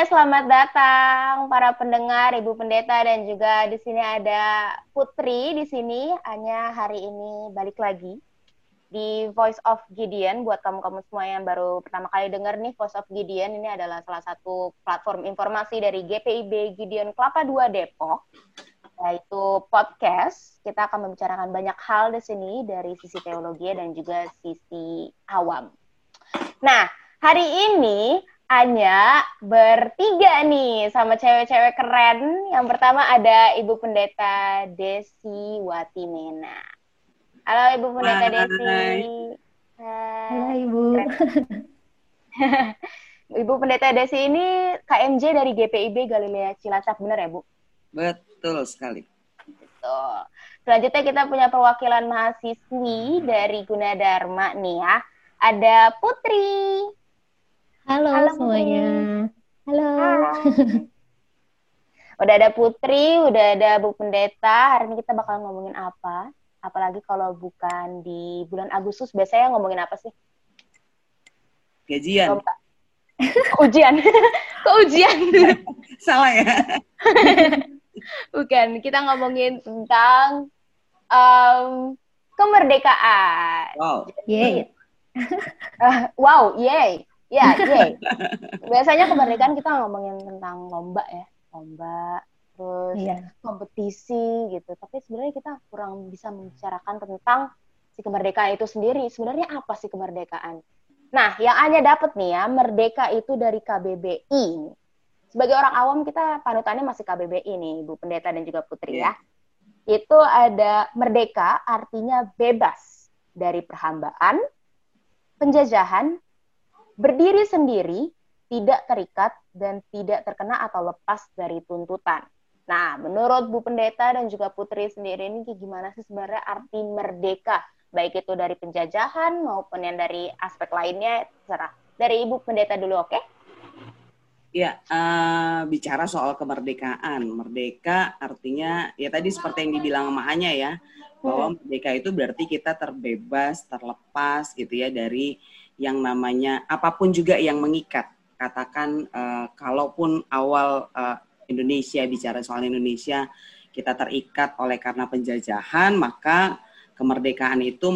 selamat datang para pendengar, Ibu Pendeta dan juga di sini ada Putri di sini. Hanya hari ini balik lagi di Voice of Gideon buat kamu-kamu semua yang baru pertama kali dengar nih Voice of Gideon ini adalah salah satu platform informasi dari GPIB Gideon Kelapa 2 Depok yaitu podcast. Kita akan membicarakan banyak hal di sini dari sisi teologi dan juga sisi awam. Nah, hari ini Anya bertiga nih sama cewek-cewek keren. Yang pertama ada Ibu Pendeta Desi Watimena. Halo Ibu Pendeta Hai. Desi. Hai. Halo Ibu. Ibu Pendeta Desi ini KMJ dari GPIB Galilea Cilacap, benar ya Bu? Betul sekali. Betul. Selanjutnya kita punya perwakilan mahasiswi dari Gunadarma nih ya. Ada Putri. Halo, Halo semuanya. Halo. udah ada Putri, udah ada Bu Pendeta. Hari ini kita bakal ngomongin apa? Apalagi kalau bukan di bulan Agustus, biasanya ngomongin apa sih? Gajian. ujian. Kok ujian? Salah ya? bukan, kita ngomongin tentang um, kemerdekaan. Wow. Yay. uh, wow, yay. Ya, yeah, Biasanya kemerdekaan kita ngomongin tentang lomba ya, lomba, terus yeah. kompetisi gitu. Tapi sebenarnya kita kurang bisa membicarakan tentang si kemerdekaan itu sendiri. Sebenarnya apa sih kemerdekaan? Nah, yang Anya dapat nih ya, merdeka itu dari KBBI. Sebagai orang awam kita panutannya masih KBBI nih, Ibu Pendeta dan juga Putri yeah. ya. Itu ada merdeka artinya bebas dari perhambaan, penjajahan, berdiri sendiri, tidak terikat, dan tidak terkena atau lepas dari tuntutan. Nah, menurut Bu Pendeta dan juga Putri sendiri ini gimana sih sebenarnya arti merdeka? Baik itu dari penjajahan maupun yang dari aspek lainnya, terserah. Dari Ibu Pendeta dulu, oke? Okay? Ya, uh, bicara soal kemerdekaan. Merdeka artinya, ya tadi seperti yang dibilang sama Anya ya, bahwa hmm. merdeka itu berarti kita terbebas, terlepas gitu ya dari yang namanya apa pun juga yang mengikat. Katakan uh, kalaupun awal uh, Indonesia bicara soal Indonesia kita terikat oleh karena penjajahan, maka kemerdekaan itu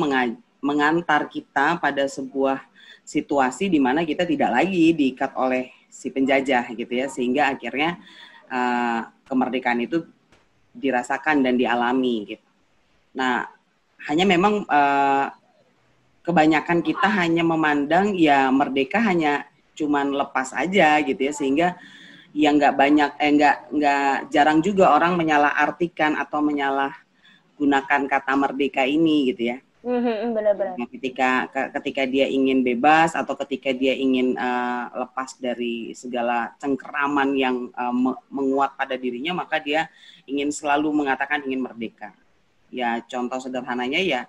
mengantar kita pada sebuah situasi di mana kita tidak lagi diikat oleh si penjajah gitu ya, sehingga akhirnya uh, kemerdekaan itu dirasakan dan dialami gitu. Nah, hanya memang uh, kebanyakan kita hanya memandang ya merdeka hanya cuman lepas aja gitu ya sehingga ya nggak banyak eh nggak nggak jarang juga orang menyalah artikan atau menyalah gunakan kata merdeka ini gitu ya. Mm-hmm, benar-benar. Nah, ketika ketika dia ingin bebas atau ketika dia ingin uh, lepas dari segala cengkeraman yang uh, menguat pada dirinya, maka dia ingin selalu mengatakan ingin merdeka. Ya contoh sederhananya ya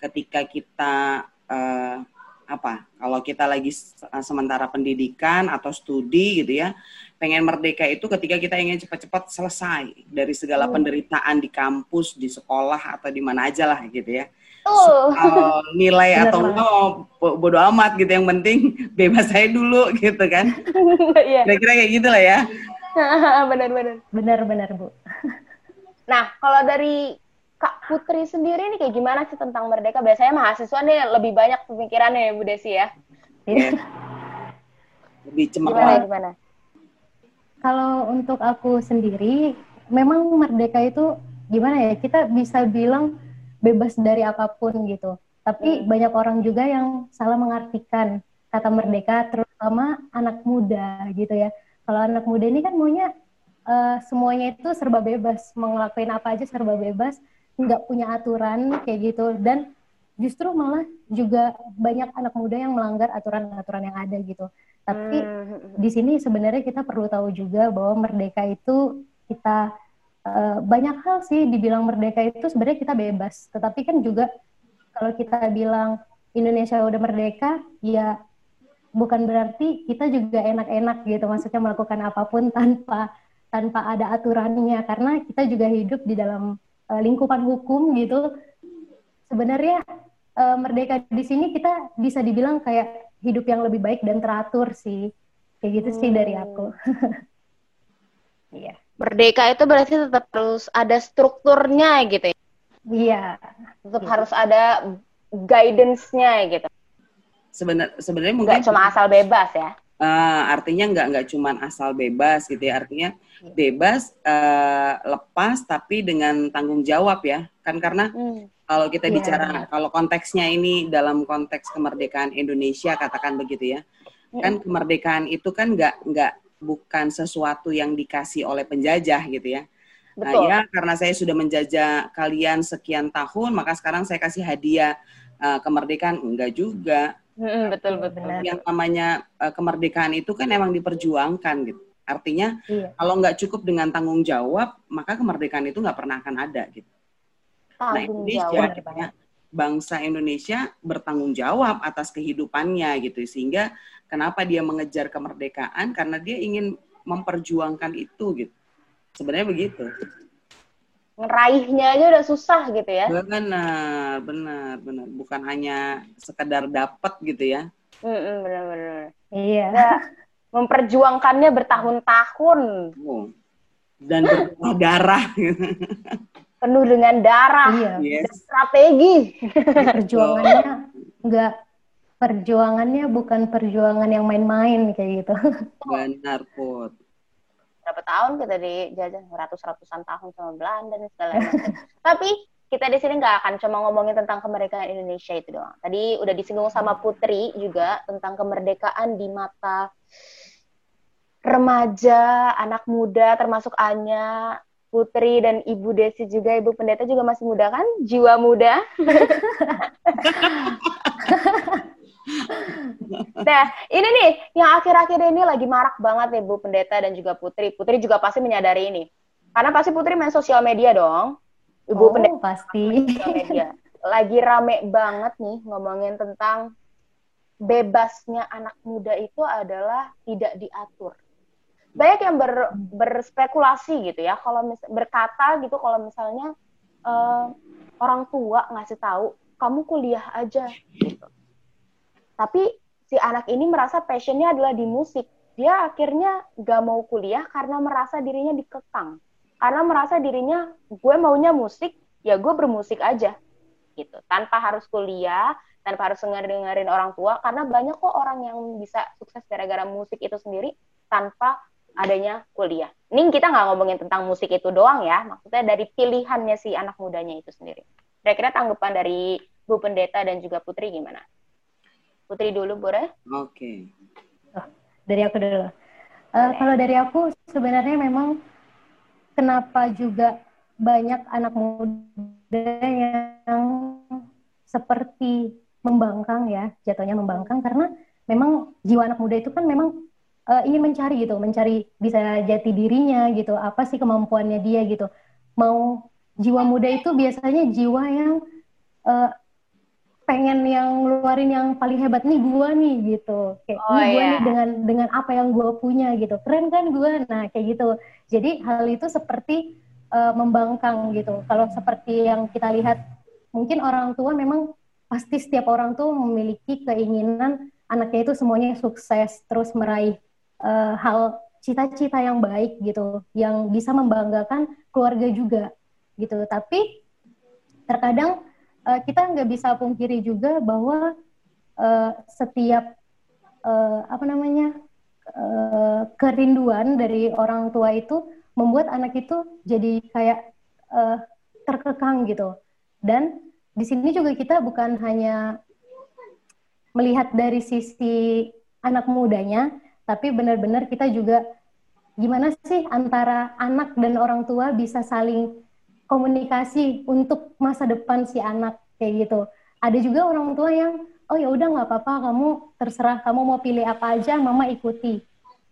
ketika kita uh, apa kalau kita lagi sementara pendidikan atau studi gitu ya pengen merdeka itu ketika kita ingin cepat-cepat selesai dari segala hmm. penderitaan di kampus di sekolah atau di mana aja lah gitu ya uh. uh, nilai Benar atau no bodo amat gitu yang penting bebas saya dulu gitu kan yeah. kira-kira kayak gitu lah ya benar-benar benar-benar bu nah kalau dari Kak Putri sendiri nih kayak gimana sih tentang merdeka? Biasanya mahasiswa nih lebih banyak pemikirannya ya Bu Desi ya. Iya. lebih cemerlang. Gimana, gimana? Kalau untuk aku sendiri, memang merdeka itu gimana ya? Kita bisa bilang bebas dari apa pun gitu. Tapi hmm. banyak orang juga yang salah mengartikan kata merdeka, terutama anak muda gitu ya. Kalau anak muda ini kan maunya uh, semuanya itu serba bebas, mau ngelakuin apa aja serba bebas nggak punya aturan kayak gitu dan justru malah juga banyak anak muda yang melanggar aturan-aturan yang ada gitu. Tapi hmm. di sini sebenarnya kita perlu tahu juga bahwa merdeka itu kita uh, banyak hal sih dibilang merdeka itu sebenarnya kita bebas. Tetapi kan juga kalau kita bilang Indonesia udah merdeka, ya bukan berarti kita juga enak-enak gitu. Maksudnya melakukan apa pun tanpa tanpa ada aturannya karena kita juga hidup di dalam uh, lingkupan hukum gitu sebenarnya uh, merdeka di sini kita bisa dibilang kayak hidup yang lebih baik dan teratur sih. Kayak gitu hmm. sih dari aku. Iya. Merdeka itu berarti tetap terus ada strukturnya gitu ya? Iya. Tetap iya. harus ada guidance-nya gitu? Sebenarnya sebenarnya mungkin nggak cuma asal bebas ya uh, artinya nggak nggak cuma asal bebas gitu ya artinya iya. bebas uh, lepas tapi dengan tanggung jawab ya kan karena hmm. kalau kita yeah. bicara kalau konteksnya ini dalam konteks kemerdekaan Indonesia katakan begitu ya hmm. kan kemerdekaan itu kan nggak nggak bukan sesuatu yang dikasih oleh penjajah gitu ya Betul. Uh, ya karena saya sudah menjajah kalian sekian tahun maka sekarang saya kasih hadiah uh, kemerdekaan enggak juga Hmm, betul betul. Yang namanya uh, kemerdekaan itu kan emang diperjuangkan gitu. Artinya iya. kalau nggak cukup dengan tanggung jawab, maka kemerdekaan itu nggak pernah akan ada gitu. Nah, tanggung nah Indonesia, jawab, bangsa Indonesia bertanggung jawab atas kehidupannya gitu, sehingga kenapa dia mengejar kemerdekaan karena dia ingin memperjuangkan itu gitu. Sebenarnya begitu ngeraihnya aja udah susah gitu ya. Benar, benar, benar. Bukan hanya sekedar dapat gitu ya. Mm benar, benar. Iya. Ya, memperjuangkannya bertahun-tahun. Oh. Dan berdarah. Penuh dengan darah. Iya. Yes. Dan strategi. Perjuangannya enggak perjuangannya bukan perjuangan yang main-main kayak gitu. Benar, Put berapa tahun kita dijajah ratus-ratusan tahun sama Belanda dan segala macam. Tapi kita di sini nggak akan cuma ngomongin tentang kemerdekaan Indonesia itu doang. Tadi udah disinggung sama Putri juga tentang kemerdekaan di mata remaja, anak muda, termasuk Anya, Putri dan Ibu Desi juga, Ibu Pendeta juga masih muda kan? Jiwa muda. nah, ini nih yang akhir-akhir ini lagi marak banget nih Bu Pendeta dan juga Putri. Putri juga pasti menyadari ini. Karena pasti Putri main sosial media dong. Ibu oh, Pendeta pasti. media. Lagi rame banget nih ngomongin tentang bebasnya anak muda itu adalah tidak diatur. Banyak yang ber, berspekulasi gitu ya, kalau mis, berkata gitu kalau misalnya uh, orang tua ngasih tahu kamu kuliah aja gitu tapi si anak ini merasa passionnya adalah di musik. Dia akhirnya gak mau kuliah karena merasa dirinya dikekang. Karena merasa dirinya, gue maunya musik, ya gue bermusik aja. gitu Tanpa harus kuliah, tanpa harus dengerin orang tua. Karena banyak kok orang yang bisa sukses gara-gara musik itu sendiri tanpa adanya kuliah. Ini kita nggak ngomongin tentang musik itu doang ya, maksudnya dari pilihannya si anak mudanya itu sendiri. Kira-kira tanggapan dari Bu Pendeta dan juga Putri gimana? Putri dulu boleh? Oke. Okay. Oh, dari aku dulu. Uh, kalau dari aku sebenarnya memang kenapa juga banyak anak muda yang seperti membangkang ya, jatuhnya membangkang karena memang jiwa anak muda itu kan memang uh, ingin mencari gitu, mencari bisa jati dirinya gitu, apa sih kemampuannya dia gitu. Mau jiwa muda itu biasanya jiwa yang uh, pengen yang ngeluarin yang paling hebat nih gue nih gitu. Kayak oh, ini gue yeah. nih dengan dengan apa yang gue punya gitu. Keren kan gue nah kayak gitu. Jadi hal itu seperti uh, membangkang gitu. Kalau seperti yang kita lihat mungkin orang tua memang pasti setiap orang tuh memiliki keinginan anaknya itu semuanya sukses terus meraih uh, hal cita-cita yang baik gitu. Yang bisa membanggakan keluarga juga gitu. Tapi terkadang uh, kita nggak bisa pungkiri juga bahwa uh, setiap uh, apa namanya uh, kerinduan dari orang tua itu membuat anak itu jadi kayak uh, terkekang gitu. Dan di sini juga kita bukan hanya melihat dari sisi anak mudanya tapi benar-benar kita juga gimana sih antara anak dan orang tua bisa saling komunikasi untuk masa depan si anak kayak gitu. Ada juga orang tua yang oh ya udah nggak apa-apa kamu terserah kamu mau pilih apa aja mama ikuti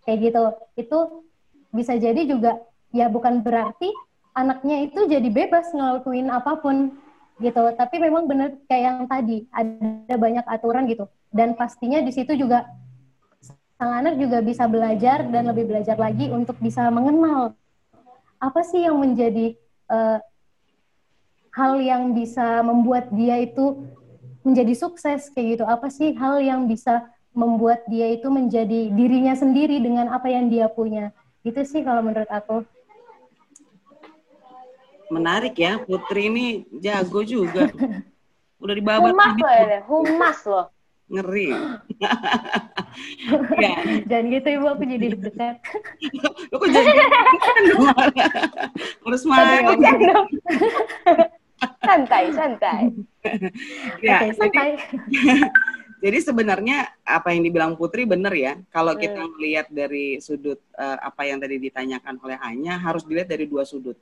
kayak gitu. Itu bisa jadi juga ya bukan berarti anaknya itu jadi bebas ngelakuin apa pun gitu. Tapi memang benar kayak yang tadi ada banyak aturan gitu. Dan pastinya di situ juga sang anak juga bisa belajar dan lebih belajar lagi untuk bisa mengenal apa sih yang menjadi uh, hal yang bisa membuat dia itu menjadi sukses kayak gitu apa sih hal yang bisa membuat dia itu menjadi dirinya sendiri dengan apa yang dia punya. Itu sih kalau menurut aku. Menarik ya, Putri ini jago juga. Udah dibawa Humas loh ya, humas loh. Ngeri. ya. Jangan gitu ibu, aku jadi. Lu kok jadi Harus marah. Santai, santai. ya, Oke, santai. Jadi, jadi sebenarnya apa yang dibilang Putri benar ya. Kalau hmm. kita melihat dari sudut uh, apa yang tadi ditanyakan oleh Anya, harus dilihat dari dua sudut.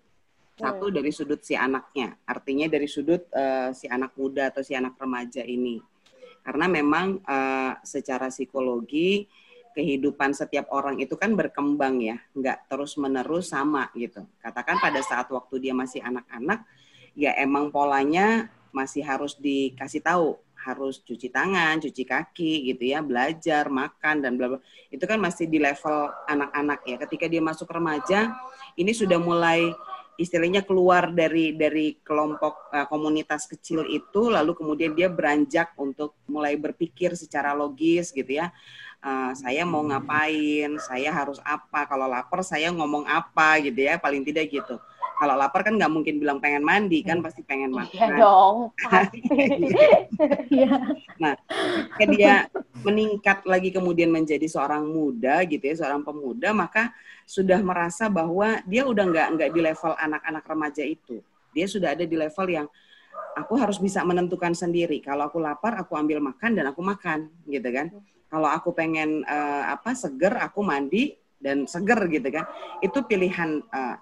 Satu hmm. dari sudut si anaknya, artinya dari sudut uh, si anak muda atau si anak remaja ini. Karena memang uh, secara psikologi kehidupan setiap orang itu kan berkembang ya, nggak terus menerus sama gitu. Katakan pada saat waktu dia masih anak-anak, ya emang polanya masih harus dikasih tahu harus cuci tangan, cuci kaki gitu ya, belajar, makan dan bla bla. Itu kan masih di level anak-anak ya. Ketika dia masuk remaja, ini sudah mulai istilahnya keluar dari dari kelompok uh, komunitas kecil itu lalu kemudian dia beranjak untuk mulai berpikir secara logis gitu ya. Uh, saya mau ngapain, saya harus apa, kalau lapar saya ngomong apa gitu ya, paling tidak gitu kalau lapar kan nggak mungkin bilang pengen mandi kan pasti pengen iya makan. Iya dong. Iya. nah, ketika dia meningkat lagi kemudian menjadi seorang muda gitu ya, seorang pemuda, maka sudah merasa bahwa dia udah nggak nggak di level anak-anak remaja itu. Dia sudah ada di level yang aku harus bisa menentukan sendiri. Kalau aku lapar, aku ambil makan dan aku makan, gitu kan. Kalau aku pengen uh, apa seger, aku mandi dan seger gitu kan. Itu pilihan uh,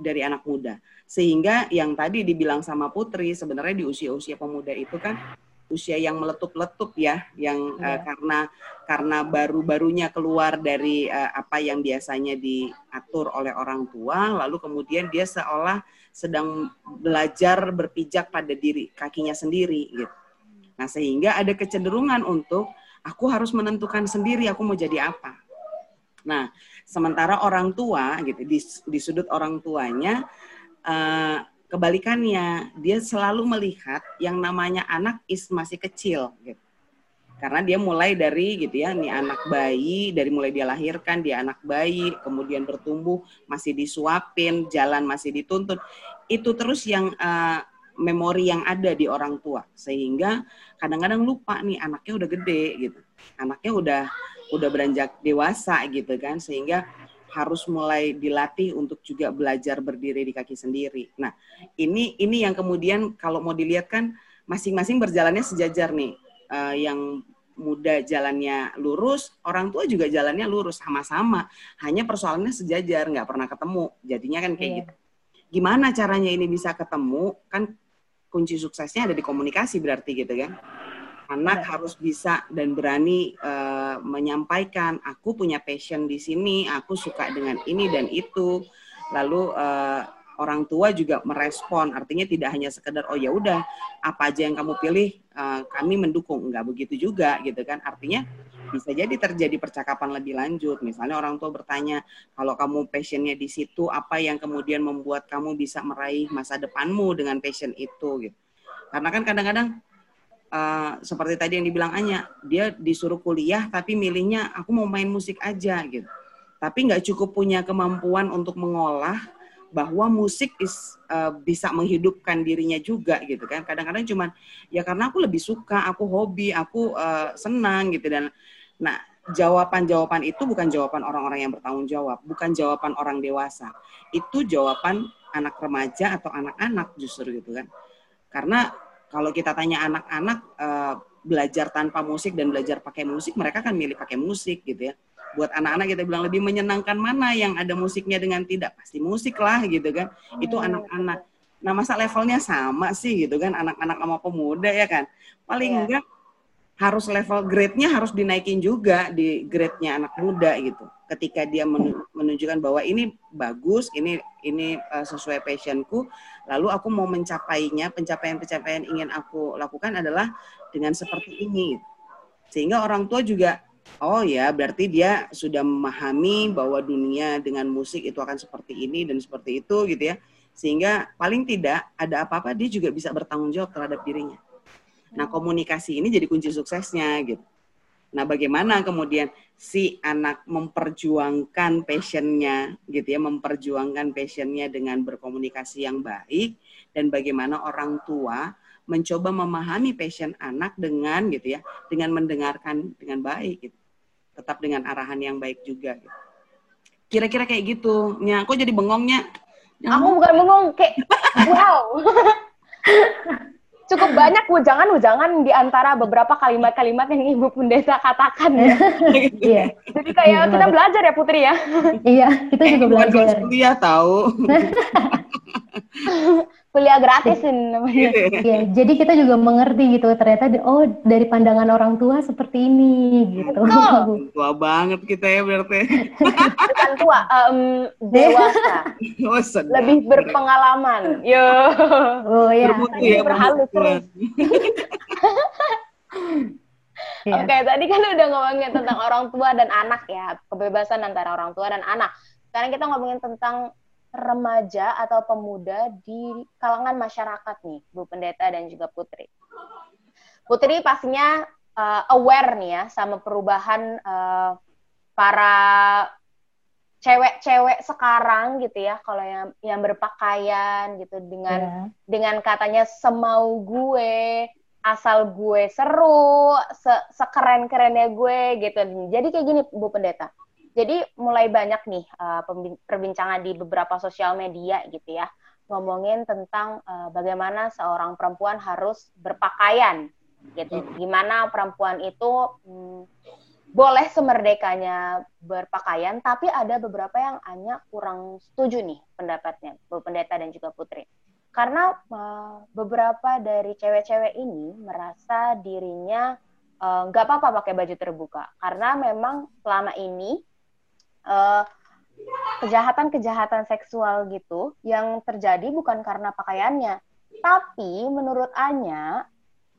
dari anak muda. Sehingga yang tadi dibilang sama Putri sebenarnya di usia-usia pemuda itu kan usia yang meletup-letup ya, yang yeah. uh, karena karena baru-barunya keluar dari uh, apa yang biasanya diatur oleh orang tua, lalu kemudian dia seolah sedang belajar berpijak pada diri kakinya sendiri gitu. Nah, sehingga ada kecenderungan untuk aku harus menentukan sendiri aku mau jadi apa. Nah, sementara orang tua gitu di, di sudut orang tuanya uh, kebalikannya dia selalu melihat yang namanya anak is masih kecil gitu. Karena dia mulai dari gitu ya, nih anak bayi dari mulai dia lahirkan dia anak bayi, kemudian bertumbuh masih disuapin, jalan masih dituntun. Itu terus yang uh, memori yang ada di orang tua sehingga kadang-kadang lupa nih anaknya udah gede gitu. Anaknya udah udah beranjak dewasa gitu kan sehingga harus mulai dilatih untuk juga belajar berdiri di kaki sendiri. Nah, ini ini yang kemudian kalau mau dilihat kan masing-masing berjalannya sejajar nih. Uh, yang muda jalannya lurus, orang tua juga jalannya lurus sama-sama. Hanya persoalannya sejajar, nggak pernah ketemu. Jadinya kan kayak yeah. gitu. Gimana caranya ini bisa ketemu? Kan kunci suksesnya ada di komunikasi berarti gitu kan anak harus bisa dan berani uh, menyampaikan aku punya passion di sini aku suka dengan ini dan itu. Lalu uh, orang tua juga merespon artinya tidak hanya sekedar oh ya udah apa aja yang kamu pilih uh, kami mendukung. Nggak begitu juga gitu kan. Artinya bisa jadi terjadi percakapan lebih lanjut. Misalnya orang tua bertanya kalau kamu passionnya di situ apa yang kemudian membuat kamu bisa meraih masa depanmu dengan passion itu? Gitu. Karena kan kadang-kadang uh, seperti tadi yang dibilang Anya, dia disuruh kuliah tapi milihnya aku mau main musik aja gitu. Tapi nggak cukup punya kemampuan untuk mengolah bahwa musik is, uh, bisa menghidupkan dirinya juga gitu kan. Kadang-kadang cuman ya karena aku lebih suka, aku hobi, aku uh, senang gitu dan nah jawaban-jawaban itu bukan jawaban orang-orang yang bertanggung jawab, bukan jawaban orang dewasa. Itu jawaban anak remaja atau anak-anak justru gitu kan. Karena kalau kita tanya anak-anak uh, belajar tanpa musik dan belajar pakai musik, mereka kan milih pakai musik gitu ya. Buat anak-anak kita bilang lebih menyenangkan mana yang ada musiknya dengan tidak pasti musik lah gitu kan. Itu hmm. anak-anak. Nah masa levelnya sama sih gitu kan anak-anak sama pemuda ya kan. Paling yeah. enggak harus level grade-nya harus dinaikin juga di grade-nya anak muda gitu. Ketika dia menunjukkan bahwa ini bagus, ini ini uh, sesuai passionku, lalu aku mau mencapainya, pencapaian-pencapaian ingin aku lakukan adalah dengan seperti ini. Sehingga orang tua juga oh ya, berarti dia sudah memahami bahwa dunia dengan musik itu akan seperti ini dan seperti itu gitu ya. Sehingga paling tidak ada apa-apa dia juga bisa bertanggung jawab terhadap dirinya. Nah, komunikasi ini jadi kunci suksesnya gitu. Nah, bagaimana kemudian si anak memperjuangkan passionnya, gitu ya, memperjuangkan passionnya dengan berkomunikasi yang baik, dan bagaimana orang tua mencoba memahami passion anak dengan, gitu ya, dengan mendengarkan dengan baik, gitu. tetap dengan arahan yang baik juga. Gitu. Kira-kira kayak gitu. Ya, kok jadi bengongnya? Aku bukan bengong, kayak wow. cukup banyak ujangan-ujangan di antara beberapa kalimat-kalimat yang Ibu Pendeta katakan ya. iya. Jadi kayak iya, kita belajar ya Putri ya. iya, kita juga eh, belajar. Kuliah tahu. kuliah gratis namanya. Iya. iya, jadi kita juga mengerti gitu ternyata oh dari pandangan orang tua seperti ini gitu. Betul. Tua banget kita ya berarti. Bukan tua, um, dewasa. Oh, Lebih berpengalaman. Yo. Oh ya. Bermutu ya, berhalus terus. Oke, okay, tadi kan udah ngomongin tentang orang tua dan anak ya, kebebasan antara orang tua dan anak. Sekarang kita ngomongin tentang remaja atau pemuda di kalangan masyarakat nih, Bu Pendeta dan juga Putri. Putri pastinya uh, aware nih ya sama perubahan uh, para cewek-cewek sekarang gitu ya, kalau yang yang berpakaian gitu dengan yeah. dengan katanya semau gue, asal gue seru, se sekeren-kerennya gue gitu. Jadi kayak gini Bu Pendeta jadi mulai banyak nih uh, perbincangan di beberapa sosial media gitu ya, ngomongin tentang uh, bagaimana seorang perempuan harus berpakaian gitu. Hmm. Gimana perempuan itu hmm, boleh semerdekanya berpakaian, tapi ada beberapa yang hanya kurang setuju nih pendapatnya, Bu Pendeta dan juga Putri. Karena uh, beberapa dari cewek-cewek ini merasa dirinya nggak uh, apa-apa pakai baju terbuka, karena memang selama ini kejahatan kejahatan-kejahatan seksual gitu yang terjadi bukan karena pakaiannya, tapi menurut Anya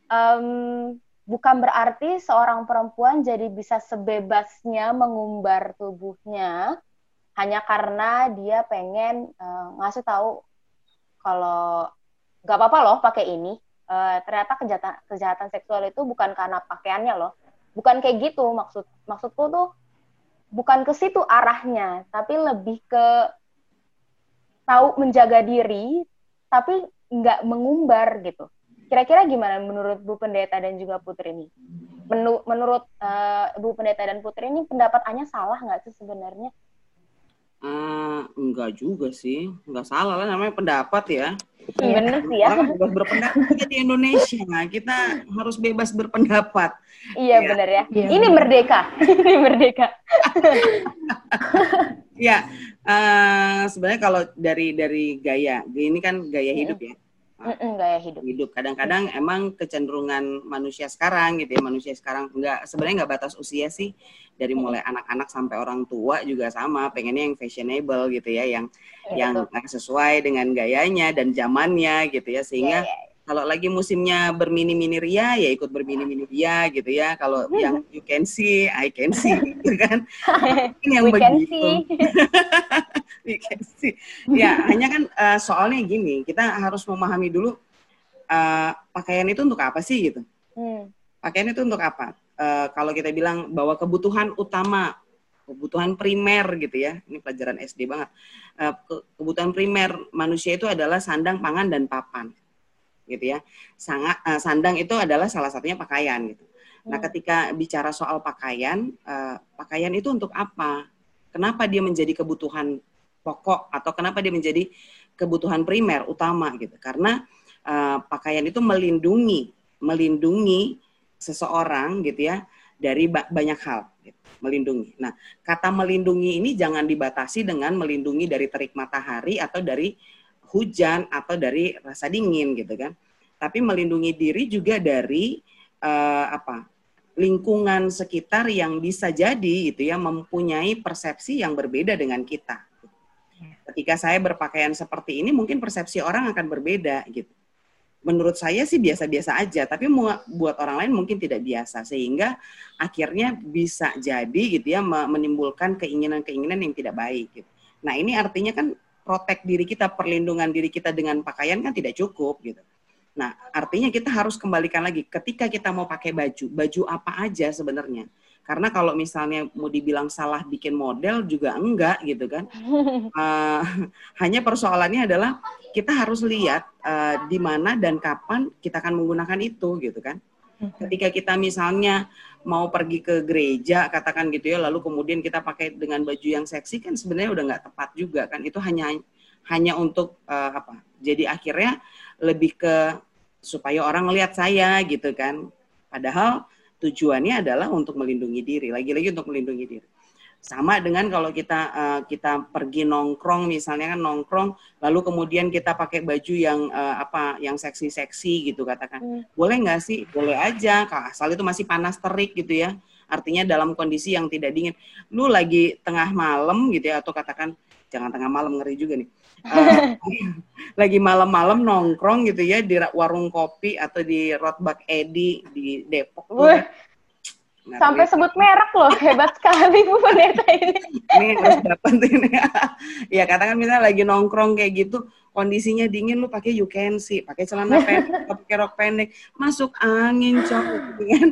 um, bukan berarti seorang perempuan jadi bisa sebebasnya mengumbar tubuhnya hanya karena dia pengen uh, ngasih tahu kalau nggak apa-apa loh pakai ini. Uh, ternyata kejahatan kejahatan seksual itu bukan karena pakaiannya loh, bukan kayak gitu maksud maksudku tuh bukan ke situ arahnya, tapi lebih ke tahu menjaga diri, tapi nggak mengumbar gitu. Kira-kira gimana menurut Bu Pendeta dan juga Putri ini? Menu, menurut uh, Bu Pendeta dan Putri ini pendapatannya salah nggak sih sebenarnya? Uh, enggak juga sih, enggak salah lah namanya pendapat ya. Iya benar sih ya. bebas berpendapat kita di Indonesia, kita harus bebas berpendapat. Iya ya. benar ya. ya. Ini merdeka, ini merdeka. ya, uh, sebenarnya kalau dari dari gaya, ini kan gaya hidup ya. Mm-mm, gaya hidup. Hidup. Kadang-kadang emang kecenderungan manusia sekarang gitu ya, manusia sekarang enggak sebenarnya nggak batas usia sih. Dari mulai anak-anak sampai orang tua juga sama, pengennya yang fashionable gitu ya, yang ya, yang betul. sesuai dengan gayanya dan zamannya gitu ya, sehingga ya, ya, kalau lagi musimnya bermini-mini ria ya ikut bermini-mini ria gitu ya. Kalau yang you can see I can see gitu kan. Ini yang We begitu. we can see. Ya hanya kan uh, soalnya gini kita harus memahami dulu uh, pakaian itu untuk apa sih gitu. Hmm. pakaian itu untuk apa? Uh, kalau kita bilang bahwa kebutuhan utama kebutuhan primer gitu ya ini pelajaran SD banget. Uh, kebutuhan primer manusia itu adalah sandang pangan dan papan gitu ya. Sangat uh, sandang itu adalah salah satunya pakaian gitu. Nah, hmm. ketika bicara soal pakaian, uh, pakaian itu untuk apa? Kenapa dia menjadi kebutuhan pokok atau kenapa dia menjadi kebutuhan primer utama gitu? Karena uh, pakaian itu melindungi melindungi seseorang gitu ya dari ba banyak hal gitu, melindungi. Nah, kata melindungi ini jangan dibatasi dengan melindungi dari terik matahari atau dari hujan atau dari rasa dingin gitu kan. Tapi melindungi diri juga dari uh, apa? lingkungan sekitar yang bisa jadi gitu ya mempunyai persepsi yang berbeda dengan kita. Ketika saya berpakaian seperti ini mungkin persepsi orang akan berbeda gitu. Menurut saya sih biasa-biasa aja, tapi buat orang lain mungkin tidak biasa sehingga akhirnya bisa jadi gitu ya menimbulkan keinginan-keinginan yang tidak baik gitu. Nah, ini artinya kan protek diri kita, perlindungan diri kita dengan pakaian kan tidak cukup gitu. Nah, artinya kita harus kembalikan lagi ketika kita mau pakai baju, baju apa aja sebenarnya. Karena kalau misalnya mau dibilang salah bikin model juga enggak gitu kan. Uh, hanya persoalannya adalah kita harus lihat uh, di mana dan kapan kita akan menggunakan itu gitu kan. Ketika kita misalnya mau pergi ke gereja katakan gitu ya, lalu kemudian kita pakai dengan baju yang seksi kan sebenarnya udah nggak tepat juga kan. Itu hanya hanya untuk uh, apa? Jadi akhirnya lebih ke supaya orang melihat saya gitu kan. Padahal tujuannya adalah untuk melindungi diri, lagi-lagi untuk melindungi diri. Sama dengan kalau kita uh, kita pergi nongkrong misalnya kan nongkrong lalu kemudian kita pakai baju yang uh, apa yang seksi-seksi gitu katakan. Hmm. Boleh nggak sih? Boleh aja. Asal itu masih panas terik gitu ya. Artinya dalam kondisi yang tidak dingin. Lu lagi tengah malam gitu ya atau katakan jangan tengah malam ngeri juga nih. Uh, lagi malam-malam nongkrong gitu ya di warung kopi atau di Rotbak Edi di Depok. Tuh, Sampai sebut merek loh, hebat sekali Bu Pendeta ini. ini harus dapat ini. ya katakan misalnya lagi nongkrong kayak gitu, kondisinya dingin lu pakai you can see, pakai celana pendek, pakai rok pendek, masuk angin cowok gitu kan.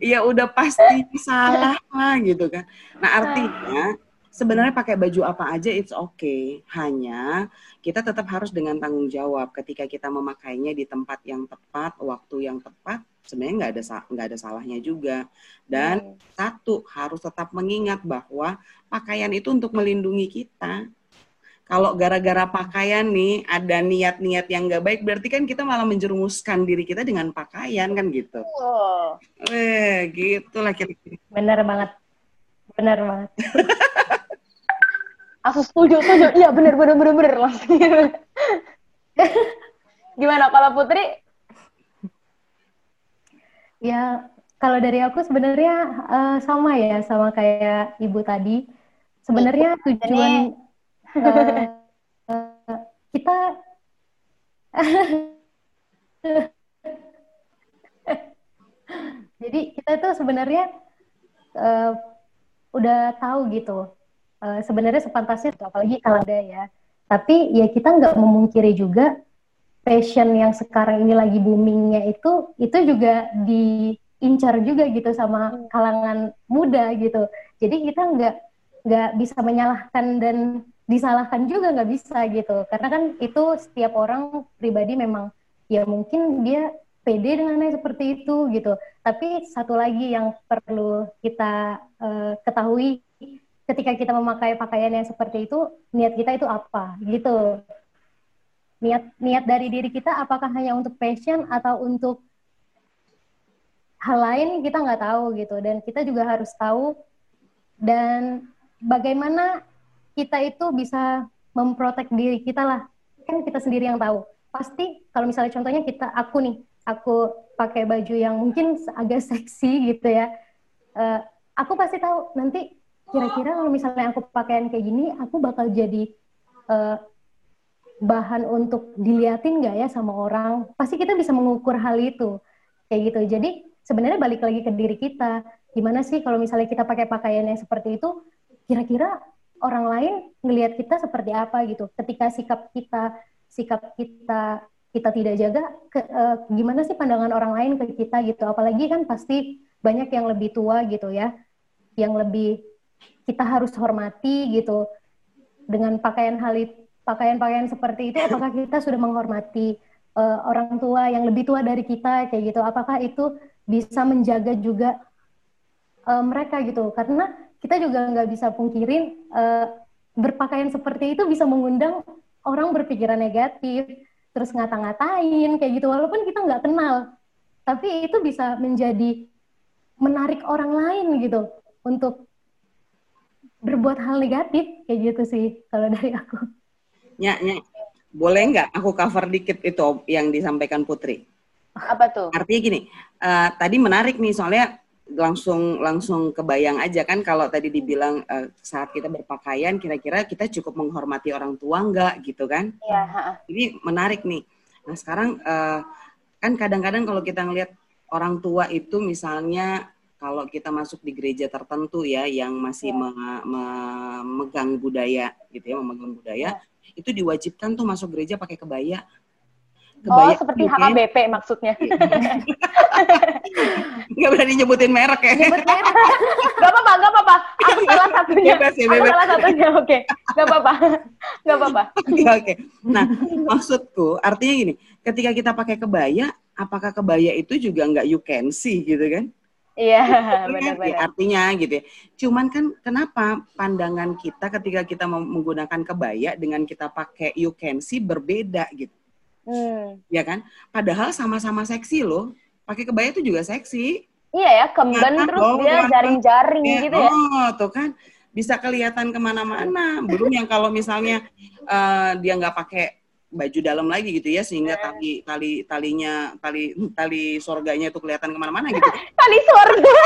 Ya udah pasti salah lah gitu kan. Nah artinya sebenarnya pakai baju apa aja it's okay. Hanya kita tetap harus dengan tanggung jawab ketika kita memakainya di tempat yang tepat, waktu yang tepat, sebenarnya nggak ada nggak ada salahnya juga. Dan hmm. satu harus tetap mengingat bahwa pakaian itu untuk melindungi kita. Kalau gara-gara pakaian nih ada niat-niat yang nggak baik, berarti kan kita malah menjerumuskan diri kita dengan pakaian kan gitu. Oh. Eh, gitulah kira-kira. Benar banget, benar banget. Aku setuju, setuju. Iya bener, bener, bener, bener. Langsung Gimana kalau Putri? Ya, kalau dari aku sebenarnya uh, sama ya, sama kayak ibu tadi. Sebenarnya tujuan uh, uh, kita jadi kita tuh sebenarnya uh, udah tahu gitu uh, sebenarnya sepantasnya itu apalagi kalau ada ya tapi ya kita nggak memungkiri juga fashion yang sekarang ini lagi boomingnya itu itu juga diincar juga gitu sama hmm. kalangan muda gitu. Jadi kita nggak nggak bisa menyalahkan dan disalahkan juga nggak bisa gitu. Karena kan itu setiap orang pribadi memang ya mungkin dia pede dengannya seperti itu gitu. Tapi satu lagi yang perlu kita uh, ketahui ketika kita memakai pakaian yang seperti itu niat kita itu apa gitu niat niat dari diri kita apakah hanya untuk passion atau untuk hal lain kita nggak tahu gitu. Dan kita juga harus tahu dan bagaimana kita itu bisa memprotek diri kita lah. Kan kita sendiri yang tahu. Pasti kalau misalnya contohnya kita aku nih aku pakai baju yang mungkin agak seksi gitu ya. Uh, aku pasti tahu nanti kira-kira kalau misalnya aku pakaian kayak gini aku bakal jadi uh, bahan untuk diliatin nggak ya sama orang? Pasti kita bisa mengukur hal itu. Kayak gitu. Jadi sebenarnya balik lagi ke diri kita. Gimana sih kalau misalnya kita pakai pakaian yang seperti itu? Kira-kira orang lain ngelihat kita seperti apa gitu? Ketika sikap kita sikap kita kita tidak jaga ke, uh, gimana sih pandangan orang lain ke kita gitu? Apalagi kan pasti banyak yang lebih tua gitu ya. Yang lebih kita harus hormati gitu. Dengan pakaian hal pakaian-pakaian seperti itu apakah kita sudah menghormati uh, orang tua yang lebih tua dari kita kayak gitu? Apakah itu bisa menjaga juga uh, mereka gitu? Karena kita juga nggak bisa pungkirin uh, berpakaian seperti itu bisa mengundang orang berpikiran negatif terus ngata-ngatain kayak gitu. Walaupun kita nggak kenal tapi itu bisa menjadi menarik orang lain gitu untuk berbuat hal negatif kayak gitu sih kalau dari aku. Ya, ya. Boleh nggak aku cover dikit itu yang disampaikan Putri? Apa tuh? Artinya gini, uh, tadi menarik nih soalnya langsung langsung kebayang aja kan kalau tadi dibilang uh, saat kita berpakaian kira-kira kita cukup menghormati orang tua nggak gitu kan? Iya. Ini menarik nih. Nah sekarang uh, kan kadang-kadang kalau kita ngelihat orang tua itu misalnya kalau kita masuk di gereja tertentu ya yang masih ya. memegang budaya gitu ya memegang budaya ya. Itu diwajibkan tuh masuk gereja pakai kebaya Kebaya oh, seperti HKBP maksudnya. Gak berani nyebutin merek ya. Nyebut merek. gak apa-apa, gak apa-apa. Aku salah satunya. Bebas, ya, bebas. Aku salah satunya, oke. Okay. Gak apa-apa. Gak apa-apa. Oke, okay, okay. Nah, maksudku artinya gini, ketika kita pakai kebaya, apakah kebaya itu juga nggak you can see gitu kan? Iya, benar-benar. Ya, artinya gitu ya. Cuman kan kenapa pandangan kita ketika kita menggunakan kebaya dengan kita pakai you can see berbeda gitu. Hmm. Ya kan? Padahal sama-sama seksi loh. Pakai kebaya itu juga seksi. Iya ya, kemben ya, terus dia jaring-jaring ya, gitu ya. Oh, tuh kan bisa kelihatan ke mana-mana. Belum yang kalau misalnya uh, dia nggak pakai baju dalam lagi gitu ya sehingga iya. tali tali talinya tali tali surganya itu kelihatan ke mana-mana gitu. tali surga.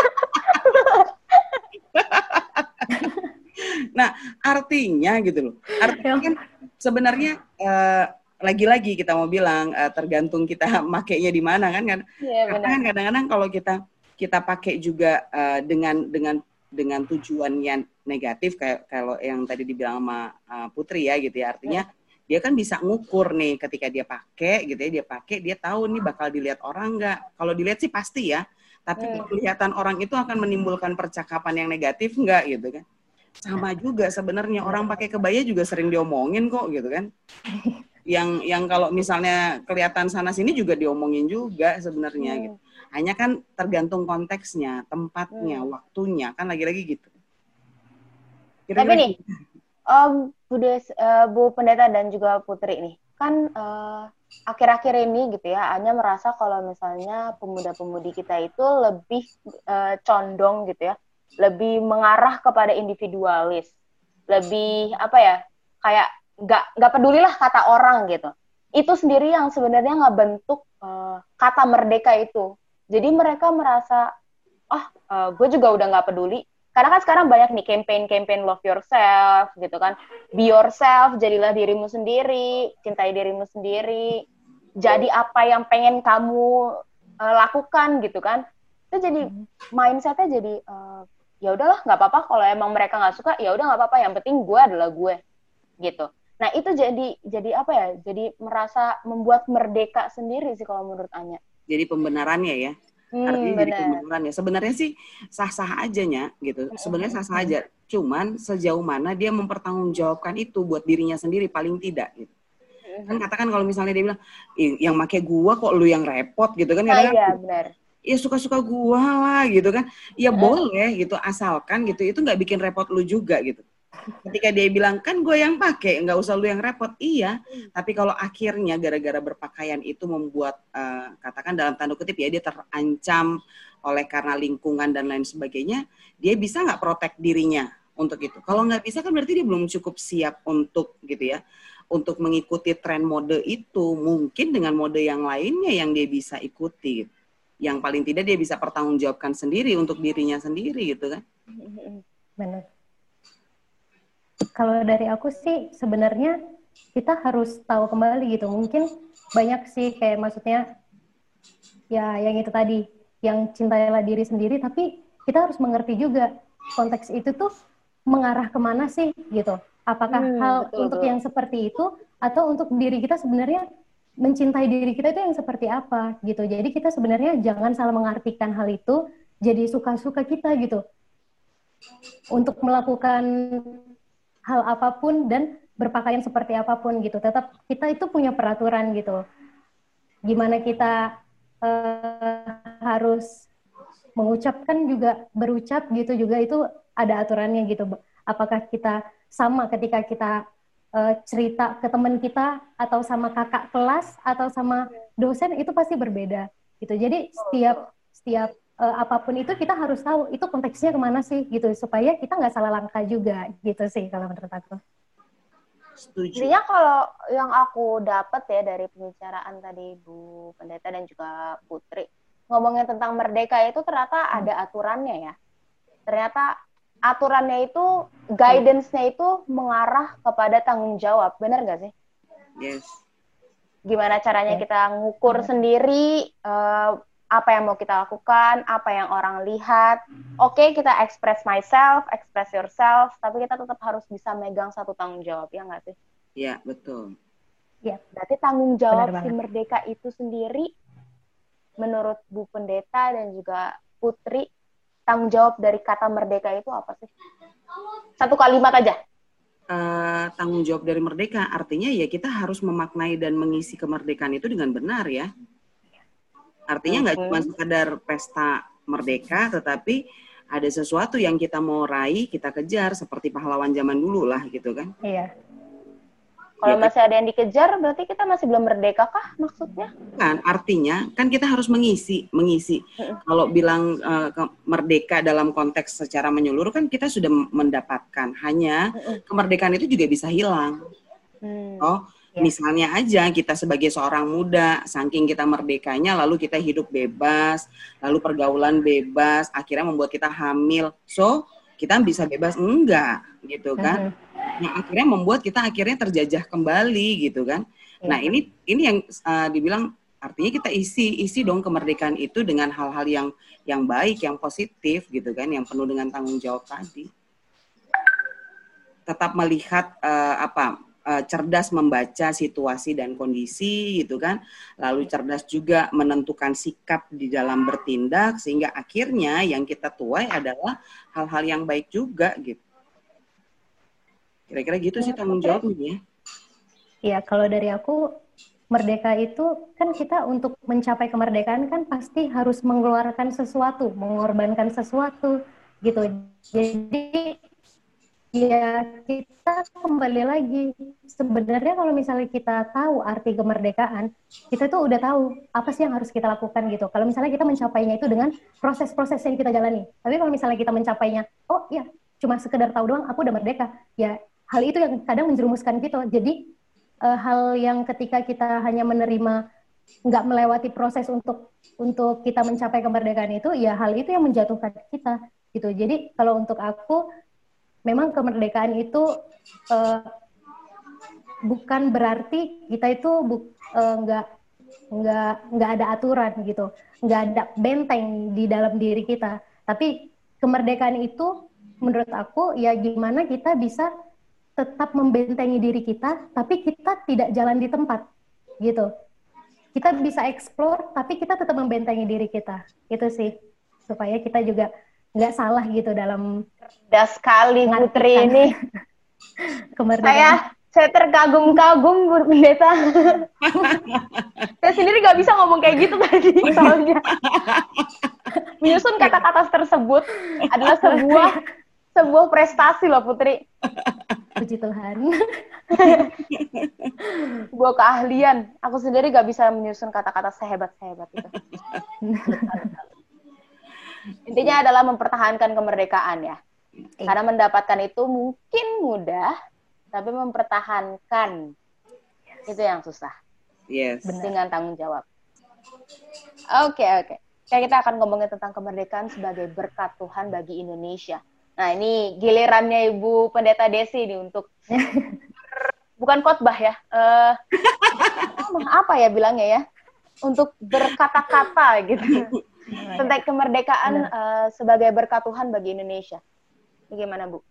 nah artinya gitu loh. Artinya kan sebenarnya uh, lagi-lagi kita mau bilang uh, tergantung kita makainya di mana kan kan. Yeah, Karena kan kadang-kadang kalau kita kita pakai juga uh, dengan dengan dengan tujuan yang negatif kayak kalau yang tadi dibilang sama uh, Putri ya gitu ya artinya yeah. Dia kan bisa ngukur nih ketika dia pakai gitu ya dia pakai dia tahu nih bakal dilihat orang nggak kalau dilihat sih pasti ya tapi yeah. kelihatan orang itu akan menimbulkan percakapan yang negatif nggak gitu kan sama juga sebenarnya orang pakai kebaya juga sering diomongin kok gitu kan yang yang kalau misalnya kelihatan sana sini juga diomongin juga sebenarnya hmm. gitu. Hanya kan tergantung konteksnya, tempatnya, hmm. waktunya kan lagi-lagi gitu. Kira -kira Tapi nih, um, Bu, Des, uh, Bu Pendeta dan juga Putri nih, kan uh, akhir-akhir ini gitu ya, hanya merasa kalau misalnya pemuda-pemudi kita itu lebih uh, condong gitu ya, lebih mengarah kepada individualis, lebih apa ya, kayak nggak nggak pedulilah kata orang gitu. Itu sendiri yang sebenarnya nggak bentuk uh, kata merdeka itu. Jadi mereka merasa ah oh, uh, gue juga udah nggak peduli karena kan sekarang banyak nih campaign-campaign love yourself gitu kan be yourself jadilah dirimu sendiri cintai dirimu sendiri jadi apa yang pengen kamu uh, lakukan gitu kan itu jadi hmm. mindsetnya jadi uh, ya udahlah nggak apa-apa kalau emang mereka nggak suka ya udah nggak apa-apa yang penting gue adalah gue gitu Nah itu jadi jadi apa ya? Jadi merasa membuat merdeka sendiri sih kalau menurut Anya. Jadi pembenarannya ya. Hmm, Artinya bener. jadi pembenaran ya. Sebenarnya sih sah-sah aja nya gitu. Sebenarnya sah-sah aja. Cuman sejauh mana dia mempertanggungjawabkan itu buat dirinya sendiri paling tidak gitu. Kan katakan kalau misalnya dia bilang, yang make gua kok lu yang repot gitu kan. Oh, iya benar. Ya suka-suka gua lah gitu kan. Ya boleh gitu asalkan gitu. Itu nggak bikin repot lu juga gitu ketika dia bilang kan gue yang pakai nggak usah lu yang repot. Iya tapi kalau akhirnya gara-gara berpakaian itu membuat uh, katakan dalam tanda kutip ya dia terancam oleh karena lingkungan dan lain sebagainya dia bisa nggak protek dirinya untuk itu? Kalau nggak bisa kan berarti dia belum cukup siap untuk gitu ya untuk mengikuti tren mode itu. Mungkin dengan mode yang lainnya yang dia bisa ikuti. Yang paling tidak dia bisa pertanggungjawabkan sendiri untuk dirinya sendiri gitu kan? Benar kalau dari aku sih sebenarnya kita harus tahu kembali gitu. Mungkin banyak sih kayak maksudnya ya yang itu tadi, yang cintailah diri sendiri, tapi kita harus mengerti juga konteks itu tuh mengarah ke mana sih gitu. Apakah hmm, hal betul, untuk betul. yang seperti itu atau untuk diri kita sebenarnya mencintai diri kita itu yang seperti apa gitu. Jadi kita sebenarnya jangan salah mengartikan hal itu jadi suka-suka kita gitu. Untuk melakukan hal apa pun dan berpakaian seperti apa pun gitu. Tetap kita itu punya peraturan gitu. Gimana kita uh, harus mengucapkan juga berucap gitu juga itu ada aturannya gitu. Apakah kita sama ketika kita uh, cerita ke teman kita atau sama kakak kelas atau sama dosen itu pasti berbeda gitu. Jadi setiap setiap uh, apa pun itu kita harus tahu itu konteksnya ke mana sih gitu supaya kita nggak salah langkah juga gitu sih kalau menurut aku. Setuju. Intinya kalau yang aku dapat ya dari pembicaraan tadi Bu Pendeta dan juga Putri ngomongin tentang merdeka itu ternyata hmm. ada aturannya ya. Ternyata aturannya itu guidance-nya itu mengarah kepada tanggung jawab, benar nggak sih? Yes. Gimana caranya kita ngukur sendiri uh, apa yang mau kita lakukan, apa yang orang lihat. Oke, okay, kita express myself, express yourself, tapi kita tetap harus bisa megang satu tanggung jawab, ya nggak sih? Iya, betul. Ya. Berarti tanggung jawab si Merdeka itu sendiri menurut Bu Pendeta dan juga Putri, tanggung jawab dari kata merdeka itu apa sih? Satu kalimat aja. Uh, tanggung jawab dari merdeka artinya ya kita harus memaknai dan mengisi kemerdekaan itu dengan benar ya. Artinya nggak okay. cuma sekedar pesta merdeka, tetapi ada sesuatu yang kita mau raih, kita kejar seperti pahlawan zaman dulu lah gitu kan. Iya. Kalau ya, masih ada yang dikejar, berarti kita masih belum merdeka kah maksudnya? Kan, artinya kan kita harus mengisi, mengisi. Kalau bilang uh, merdeka dalam konteks secara menyeluruh kan kita sudah mendapatkan. Hanya kemerdekaan itu juga bisa hilang. Hmm. Oh, ya. misalnya aja kita sebagai seorang muda, saking kita merdekanya, lalu kita hidup bebas, lalu pergaulan bebas, akhirnya membuat kita hamil. So kita bisa bebas enggak, gitu kan? yang akhirnya membuat kita akhirnya terjajah kembali gitu kan. Ya. Nah ini ini yang uh, dibilang artinya kita isi isi dong kemerdekaan itu dengan hal-hal yang yang baik, yang positif gitu kan, yang penuh dengan tanggung jawab tadi. Tetap melihat uh, apa uh, cerdas membaca situasi dan kondisi gitu kan, lalu cerdas juga menentukan sikap di dalam bertindak sehingga akhirnya yang kita tuai adalah hal-hal yang baik juga gitu. Kira-kira gitu sih tanggung jawabnya ya. Iya, kalau dari aku merdeka itu kan kita untuk mencapai kemerdekaan kan pasti harus mengeluarkan sesuatu, mengorbankan sesuatu gitu. Jadi ya kita kembali lagi sebenarnya kalau misalnya kita tahu arti kemerdekaan, kita tuh udah tahu apa sih yang harus kita lakukan gitu. Kalau misalnya kita mencapainya itu dengan proses-proses yang kita jalani. Tapi kalau misalnya kita mencapainya, oh ya cuma sekedar tahu doang, aku udah merdeka. Ya hal itu yang kadang menjerumuskan kita. Jadi uh, hal yang ketika kita hanya menerima nggak melewati proses untuk untuk kita mencapai kemerdekaan itu ya hal itu yang menjatuhkan kita gitu jadi kalau untuk aku memang kemerdekaan itu uh, bukan berarti kita itu bu, uh, nggak nggak nggak ada aturan gitu. Nggak ada benteng di dalam diri kita. Tapi kemerdekaan itu menurut aku ya gimana kita bisa tetap membentengi diri kita, tapi kita tidak jalan di tempat, gitu. Kita bisa explore, tapi kita tetap membentengi diri kita, itu sih, supaya kita juga nggak salah gitu dalam. Cerdas sekali Putri ini. Kemerdekaan. Saya saya terkagum-kagum Bu Pendeta. saya sendiri nggak bisa ngomong kayak gitu tadi soalnya. Menyusun kata-kata tersebut adalah sebuah sebuah prestasi loh Putri. Puji Tuhan. Gue keahlian. Aku sendiri gak bisa menyusun kata-kata sehebat-sehebat itu. Intinya adalah mempertahankan kemerdekaan ya. Iya. Karena mendapatkan itu mungkin mudah, tapi mempertahankan itu yang susah. Yes. Dengan tanggung jawab. Oke, okay, oke. Okay. Kayak kita akan ngomongin tentang kemerdekaan sebagai berkat Tuhan bagi Indonesia. Nah, ini gilirannya Ibu Pendeta Desi nih untuk bukan khotbah ya. Uh, apa ya bilangnya ya? Untuk berkata-kata gitu. Tentang kemerdekaan uh, sebagai berkat Tuhan bagi Indonesia. Bagaimana, Bu?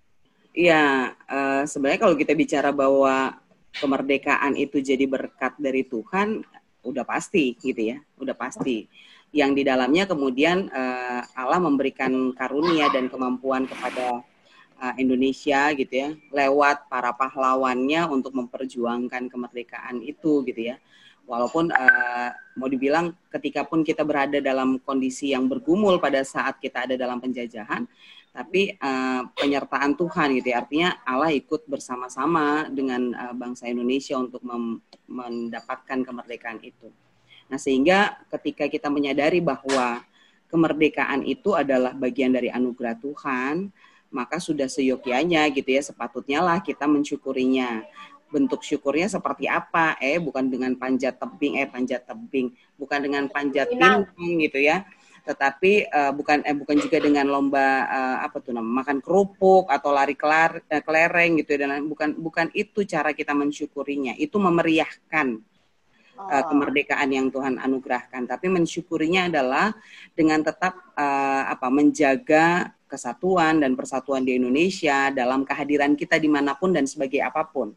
Iya, uh, sebenarnya kalau kita bicara bahwa kemerdekaan itu jadi berkat dari Tuhan, udah pasti gitu ya, udah pasti yang di dalamnya kemudian uh, Allah memberikan karunia dan kemampuan kepada uh, Indonesia gitu ya lewat para pahlawannya untuk memperjuangkan kemerdekaan itu gitu ya walaupun uh, mau dibilang ketika pun kita berada dalam kondisi yang bergumul pada saat kita ada dalam penjajahan tapi uh, penyertaan Tuhan gitu ya artinya Allah ikut bersama-sama dengan uh, bangsa Indonesia untuk mendapatkan kemerdekaan itu. Nah, sehingga ketika kita menyadari bahwa kemerdekaan itu adalah bagian dari anugerah Tuhan, maka sudah seyogianya gitu ya, sepatutnya lah kita mensyukurinya. Bentuk syukurnya seperti apa? Eh, bukan dengan panjat tebing, eh panjat tebing, bukan dengan panjat bintang gitu ya. Tetapi uh, bukan eh, bukan juga dengan lomba uh, apa tuh nama makan kerupuk atau lari kelar, uh, kelereng gitu ya. Dan bukan bukan itu cara kita mensyukurinya. Itu memeriahkan uh, kemerdekaan yang Tuhan anugerahkan, tapi mensyukurinya adalah dengan tetap uh, apa menjaga kesatuan dan persatuan di Indonesia dalam kehadiran kita di mana pun dan sebagai apa pun.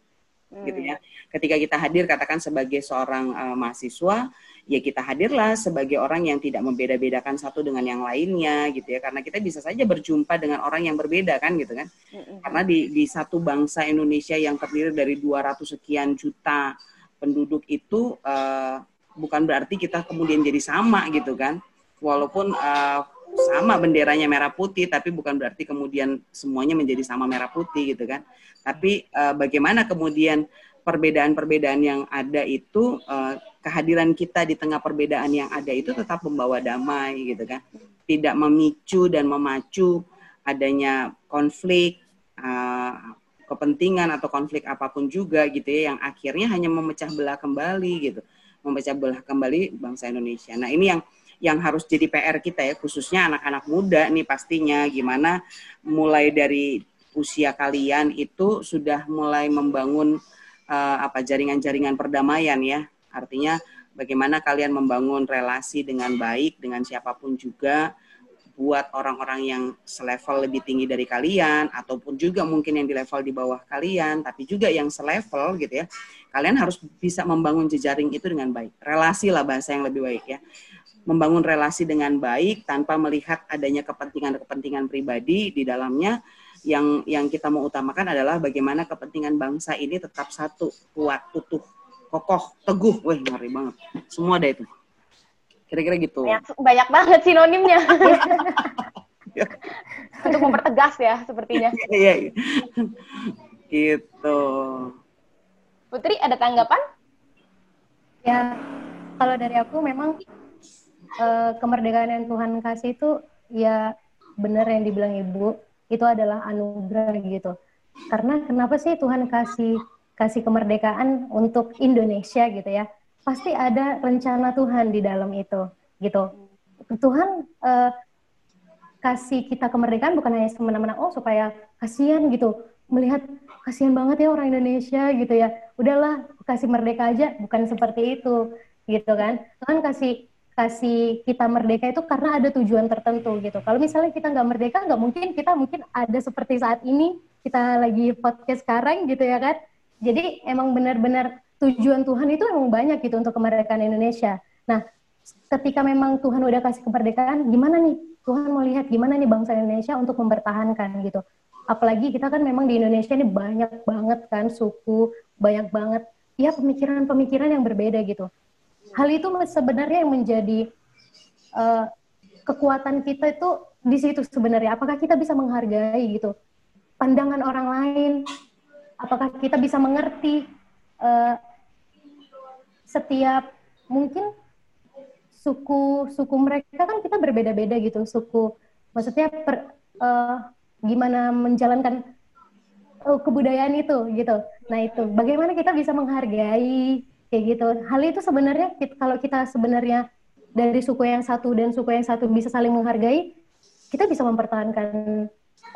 Hmm. gitu ya. Ketika kita hadir katakan sebagai seorang uh, mahasiswa, ya kita hadirlah sebagai orang yang tidak membeda-bedakan satu dengan yang lainnya gitu ya. Karena kita bisa saja berjumpa dengan orang yang berbeda kan gitu kan. Hmm. Karena di di satu bangsa Indonesia yang terdiri dari 200 sekian juta penduduk itu uh, bukan berarti kita kemudian jadi sama gitu kan. Walaupun uh, sama benderanya merah putih tapi bukan berarti kemudian semuanya menjadi sama merah putih gitu kan. Tapi uh, bagaimana kemudian perbedaan-perbedaan yang ada itu uh, kehadiran kita di tengah perbedaan yang ada itu tetap membawa damai gitu kan. Tidak memicu dan memacu adanya konflik uh, kepentingan atau konflik apa pun juga gitu ya yang akhirnya hanya memecah belah kembali gitu. Memecah belah kembali bangsa Indonesia. Nah ini yang yang harus jadi PR kita ya khususnya anak-anak muda nih pastinya. Gimana mulai dari usia kalian itu sudah mulai membangun uh, apa jaringan-jaringan perdamaian ya. Artinya bagaimana kalian membangun relasi dengan baik dengan siapa pun juga buat orang-orang yang selevel lebih tinggi dari kalian ataupun juga mungkin yang di level di bawah kalian tapi juga yang selevel gitu ya. Kalian harus bisa membangun jejaring itu dengan baik. Relasi lah bahasa yang lebih baik ya membangun relasi dengan baik tanpa melihat adanya kepentingan-kepentingan pribadi di dalamnya. Yang yang kita mau utamakan adalah bagaimana kepentingan bangsa ini tetap satu kuat utuh kokoh teguh. Wah ngeri banget. Semua ada itu. Kira-kira gitu. Banyak, banyak banget sinonimnya. Untuk mempertegas ya sepertinya. Iya, iya. Gitu. Putri ada tanggapan? Ya kalau dari aku memang uh, kemerdekaan yang Tuhan kasih itu ya benar yang dibilang Ibu, itu adalah anugerah gitu. Karena kenapa sih Tuhan kasih kasih kemerdekaan untuk Indonesia gitu ya? Pasti ada rencana Tuhan di dalam itu gitu. Tuhan uh, kasih kita kemerdekaan bukan hanya semena-mena oh supaya kasihan gitu melihat kasihan banget ya orang Indonesia gitu ya udahlah kasih merdeka aja bukan seperti itu gitu kan Tuhan kasih kasih kita merdeka itu karena ada tujuan tertentu gitu. Kalau misalnya kita nggak merdeka, nggak mungkin kita mungkin ada seperti saat ini kita lagi podcast sekarang gitu ya kan. Jadi emang benar-benar tujuan Tuhan itu emang banyak gitu untuk kemerdekaan Indonesia. Nah, ketika memang Tuhan udah kasih kemerdekaan, gimana nih Tuhan mau lihat gimana nih bangsa Indonesia untuk mempertahankan gitu. Apalagi kita kan memang di Indonesia ini banyak banget kan suku, banyak banget ya pemikiran-pemikiran yang berbeda gitu hal itu sebenarnya yang menjadi uh, kekuatan kita itu di situ sebenarnya. Apakah kita bisa menghargai gitu pandangan orang lain? Apakah kita bisa mengerti uh, setiap mungkin suku suku mereka kan kita berbeda-beda gitu suku maksudnya per, uh, gimana menjalankan uh, kebudayaan itu gitu nah itu bagaimana kita bisa menghargai kayak gitu. Hal itu sebenarnya kalau kita sebenarnya dari suku yang satu dan suku yang satu bisa saling menghargai kita bisa mempertahankan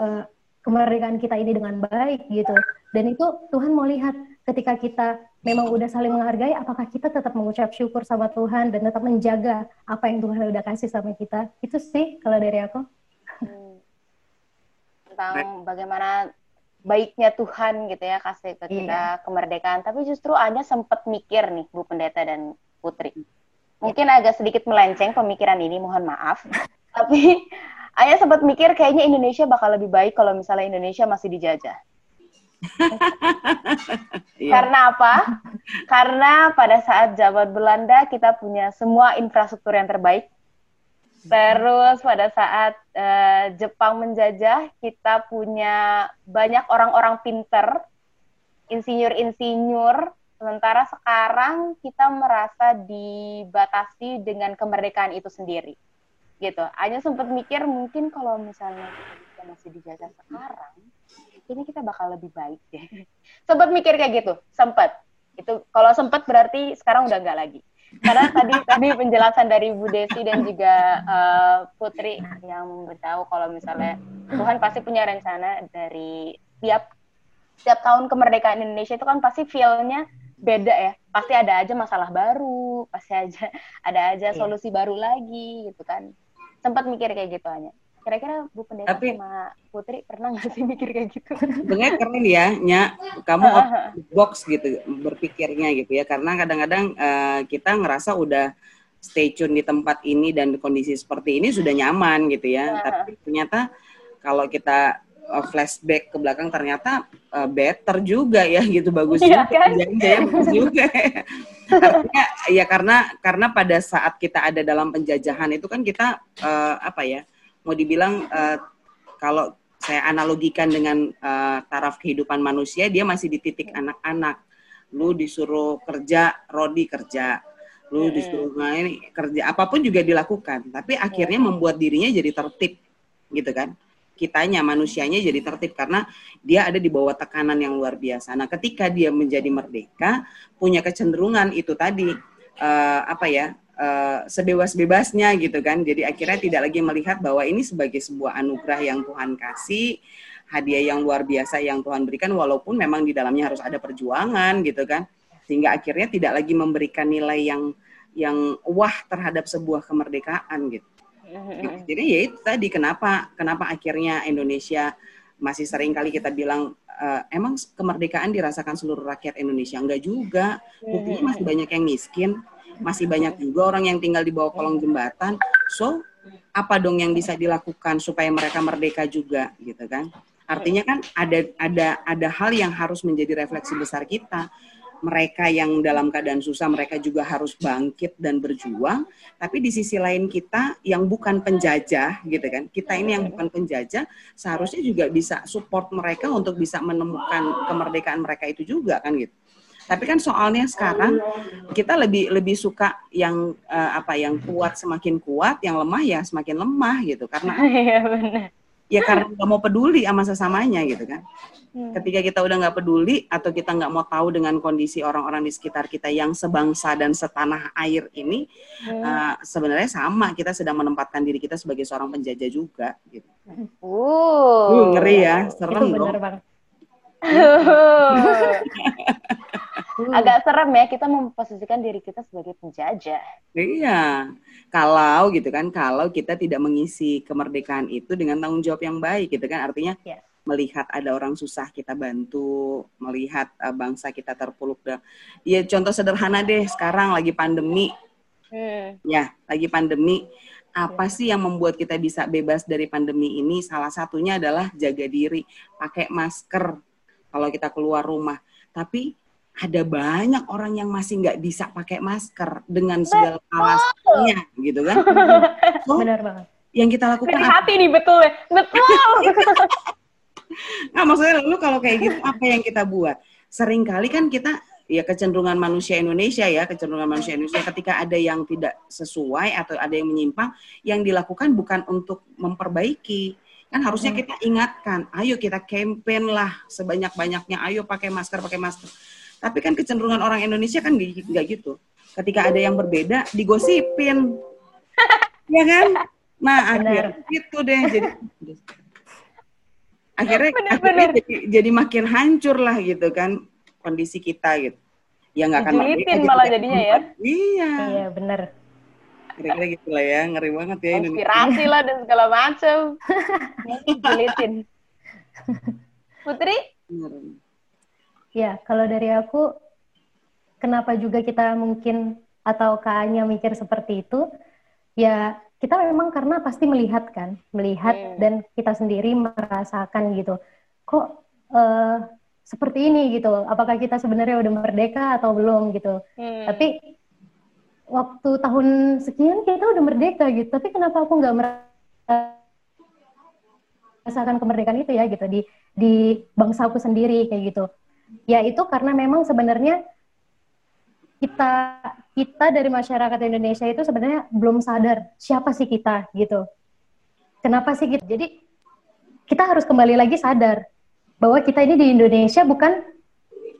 uh, kemerdekaan kita ini dengan baik gitu. Dan itu Tuhan mau lihat ketika kita memang udah saling menghargai apakah kita tetap mengucap syukur sama Tuhan dan tetap menjaga apa yang Tuhan udah kasih sama kita? Itu sih kalau dari aku. Hmm. tentang bagaimana baiknya Tuhan gitu ya kasih ke kita iya. kemerdekaan tapi justru Anda sempat mikir nih Bu Pendeta dan Putri mungkin agak sedikit melenceng pemikiran ini mohon maaf tapi Aya sempat mikir kayaknya Indonesia bakal lebih baik kalau misalnya Indonesia masih dijajah iya. Karena apa? Karena pada saat zaman Belanda kita punya semua infrastruktur yang terbaik, Terus pada saat uh, Jepang menjajah, kita punya banyak orang-orang pinter, insinyur-insinyur. Sementara sekarang kita merasa dibatasi dengan kemerdekaan itu sendiri. Gitu. Hanya sempat mikir mungkin kalau misalnya kita masih dijajah sekarang, ini kita bakal lebih baik deh. sempat mikir kayak gitu, sempat. Itu kalau sempat berarti sekarang udah nggak lagi. Karena tadi tadi penjelasan dari Bu Desi dan juga uh, Putri yang memberitahu kalau misalnya Tuhan pasti punya rencana dari tiap tiap tahun kemerdekaan Indonesia itu kan pasti feel-nya beda ya. Pasti ada aja masalah baru, pasti aja ada aja iya. solusi baru lagi gitu kan. Sempat mikir kayak gitu hanya. Kira-kira Bu Pendeta Tapi, sama Putri pernah nggak sih mikir kayak gitu? Sebenarnya keren ya, Nya. Kamu box gitu berpikirnya gitu ya. Karena kadang-kadang uh, kita ngerasa udah stay tune di tempat ini dan kondisi seperti ini sudah nyaman gitu ya. Tapi ternyata kalau kita uh, flashback ke belakang ternyata uh, better juga ya gitu bagus ya, juga kan? ya, bagus juga artinya ya karena karena pada saat kita ada dalam penjajahan itu kan kita uh, apa ya mau dibilang uh, kalau saya analogikan dengan uh, taraf kehidupan manusia dia masih di titik anak-anak. Lu disuruh kerja Rodi kerja. Lu disuruh main kerja. Apa pun juga dilakukan. Tapi akhirnya membuat dirinya jadi tertib gitu kan? Kitanya manusianya jadi tertib karena dia ada di bawah tekanan yang luar biasa. Nah, ketika dia menjadi merdeka, punya kecenderungan itu tadi uh, apa ya? Uh, sebebas-bebasnya gitu kan. Jadi akhirnya tidak lagi melihat bahwa ini sebagai sebuah anugerah yang Tuhan kasih, hadiah yang luar biasa yang Tuhan berikan walaupun memang di dalamnya harus ada perjuangan gitu kan. Sehingga akhirnya tidak lagi memberikan nilai yang yang wah terhadap sebuah kemerdekaan gitu. Jadi ya itu tadi kenapa kenapa akhirnya Indonesia masih sering kali kita bilang uh, emang kemerdekaan dirasakan seluruh rakyat Indonesia enggak juga. Buktinya masih banyak yang miskin, masih banyak juga orang yang tinggal di bawah kolong jembatan. So, apa dong yang bisa dilakukan supaya mereka merdeka juga gitu kan? Artinya kan ada ada ada hal yang harus menjadi refleksi besar kita mereka yang dalam keadaan susah mereka juga harus bangkit dan berjuang tapi di sisi lain kita yang bukan penjajah gitu kan kita ini yang bukan penjajah seharusnya juga bisa support mereka untuk bisa menemukan kemerdekaan mereka itu juga kan gitu tapi kan soalnya sekarang kita lebih lebih suka yang uh, apa yang kuat semakin kuat yang lemah ya semakin lemah gitu karena iya benar ya karena nggak mau peduli sama sesamanya gitu kan. Hmm. Ketika kita udah nggak peduli atau kita nggak mau tahu dengan kondisi orang-orang di sekitar kita yang sebangsa dan setanah air ini, hmm. uh, sebenarnya sama kita sedang menempatkan diri kita sebagai seorang penjajah juga gitu. Uh, uh ngeri ya, serem Itu bener Bang. Agak serem ya kita memposisikan diri kita sebagai penjajah. Iya. Kalau gitu kan, kalau kita tidak mengisi kemerdekaan itu dengan tanggung jawab yang baik gitu kan, artinya yes. melihat ada orang susah kita bantu, melihat uh, bangsa kita terpuruk. Ya contoh sederhana deh, sekarang lagi pandemi. Hmm. Ya, lagi pandemi. Apa yeah. sih yang membuat kita bisa bebas dari pandemi ini? Salah satunya adalah jaga diri, pakai masker kalau kita keluar rumah. Tapi ada banyak orang yang masih nggak bisa pakai masker dengan segala alasannya gitu kan? So, benar banget. yang kita lakukan hati nih betul ya? Betul. Nah maksudnya lalu kalau kayak gitu apa yang kita buat? Sering kali kan kita ya kecenderungan manusia Indonesia ya kecenderungan manusia Indonesia ketika ada yang tidak sesuai atau ada yang menyimpang yang dilakukan bukan untuk memperbaiki. Kan harusnya kita ingatkan ayo kita campaign lah sebanyak banyaknya ayo pakai masker pakai masker tapi kan kecenderungan orang Indonesia kan nggak gitu. Ketika ada yang berbeda, digosipin. ya kan? Nah, akhirnya gitu deh. Jadi akhirnya, bener, akhirnya bener. Jadi, jadi makin hancur lah gitu kan kondisi kita gitu. Ya nggak akan Julitin malah gitu. jadinya ya. Iya. Iya, benar. Kira-kira gitu lah ya, ngeri banget ya Inspirasi lah dan segala macam. Julitin. Putri? Ya, kalau dari aku, kenapa juga kita mungkin atau kayaknya mikir seperti itu, ya kita memang karena pasti melihat kan, melihat hmm. dan kita sendiri merasakan gitu. Kok uh, seperti ini gitu? Apakah kita sebenarnya udah merdeka atau belum gitu? Hmm. Tapi waktu tahun sekian kita udah merdeka gitu. Tapi kenapa aku nggak merasakan kemerdekaan itu ya gitu di di bangsaku sendiri kayak gitu? Ya itu karena memang sebenarnya kita kita dari masyarakat Indonesia itu sebenarnya belum sadar siapa sih kita gitu. Kenapa sih gitu? Jadi kita harus kembali lagi sadar bahwa kita ini di Indonesia bukan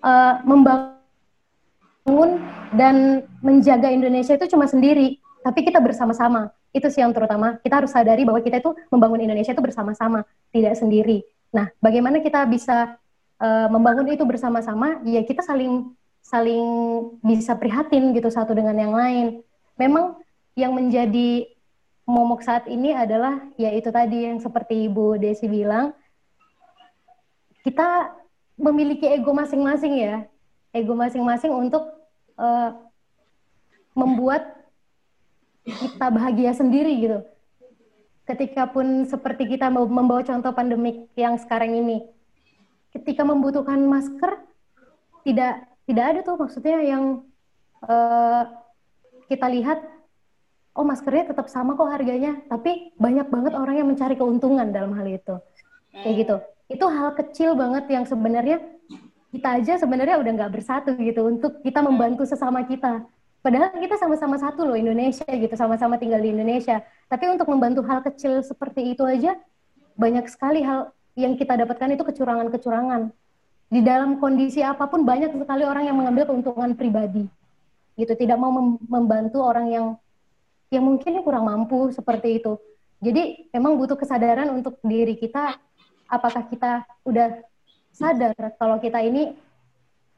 uh, membangun dan menjaga Indonesia itu cuma sendiri, tapi kita bersama-sama. Itu sih yang terutama. Kita harus sadari bahwa kita itu membangun Indonesia itu bersama-sama, tidak sendiri. Nah, bagaimana kita bisa uh, membangun itu bersama-sama, ya kita saling saling bisa prihatin gitu satu dengan yang lain. Memang yang menjadi momok saat ini adalah ya itu tadi yang seperti Ibu Desi bilang kita memiliki ego masing-masing ya ego masing-masing untuk uh, membuat kita bahagia sendiri gitu ketika pun seperti kita membawa contoh pandemik yang sekarang ini ketika membutuhkan masker tidak tidak ada tuh maksudnya yang uh, kita lihat oh maskernya tetap sama kok harganya, tapi banyak banget orang yang mencari keuntungan dalam hal itu. Kayak gitu. Itu hal kecil banget yang sebenarnya kita aja sebenarnya udah nggak bersatu gitu untuk kita membantu sesama kita. Padahal kita sama-sama satu loh Indonesia gitu, sama-sama tinggal di Indonesia. Tapi untuk membantu hal kecil seperti itu aja banyak sekali hal yang kita dapatkan itu kecurangan-kecurangan. Di dalam kondisi apa pun banyak sekali orang yang mengambil keuntungan pribadi. Gitu, tidak mau membantu orang yang yang mungkin kurang mampu seperti itu. Jadi memang butuh kesadaran untuk diri kita apakah kita udah sadar kalau kita ini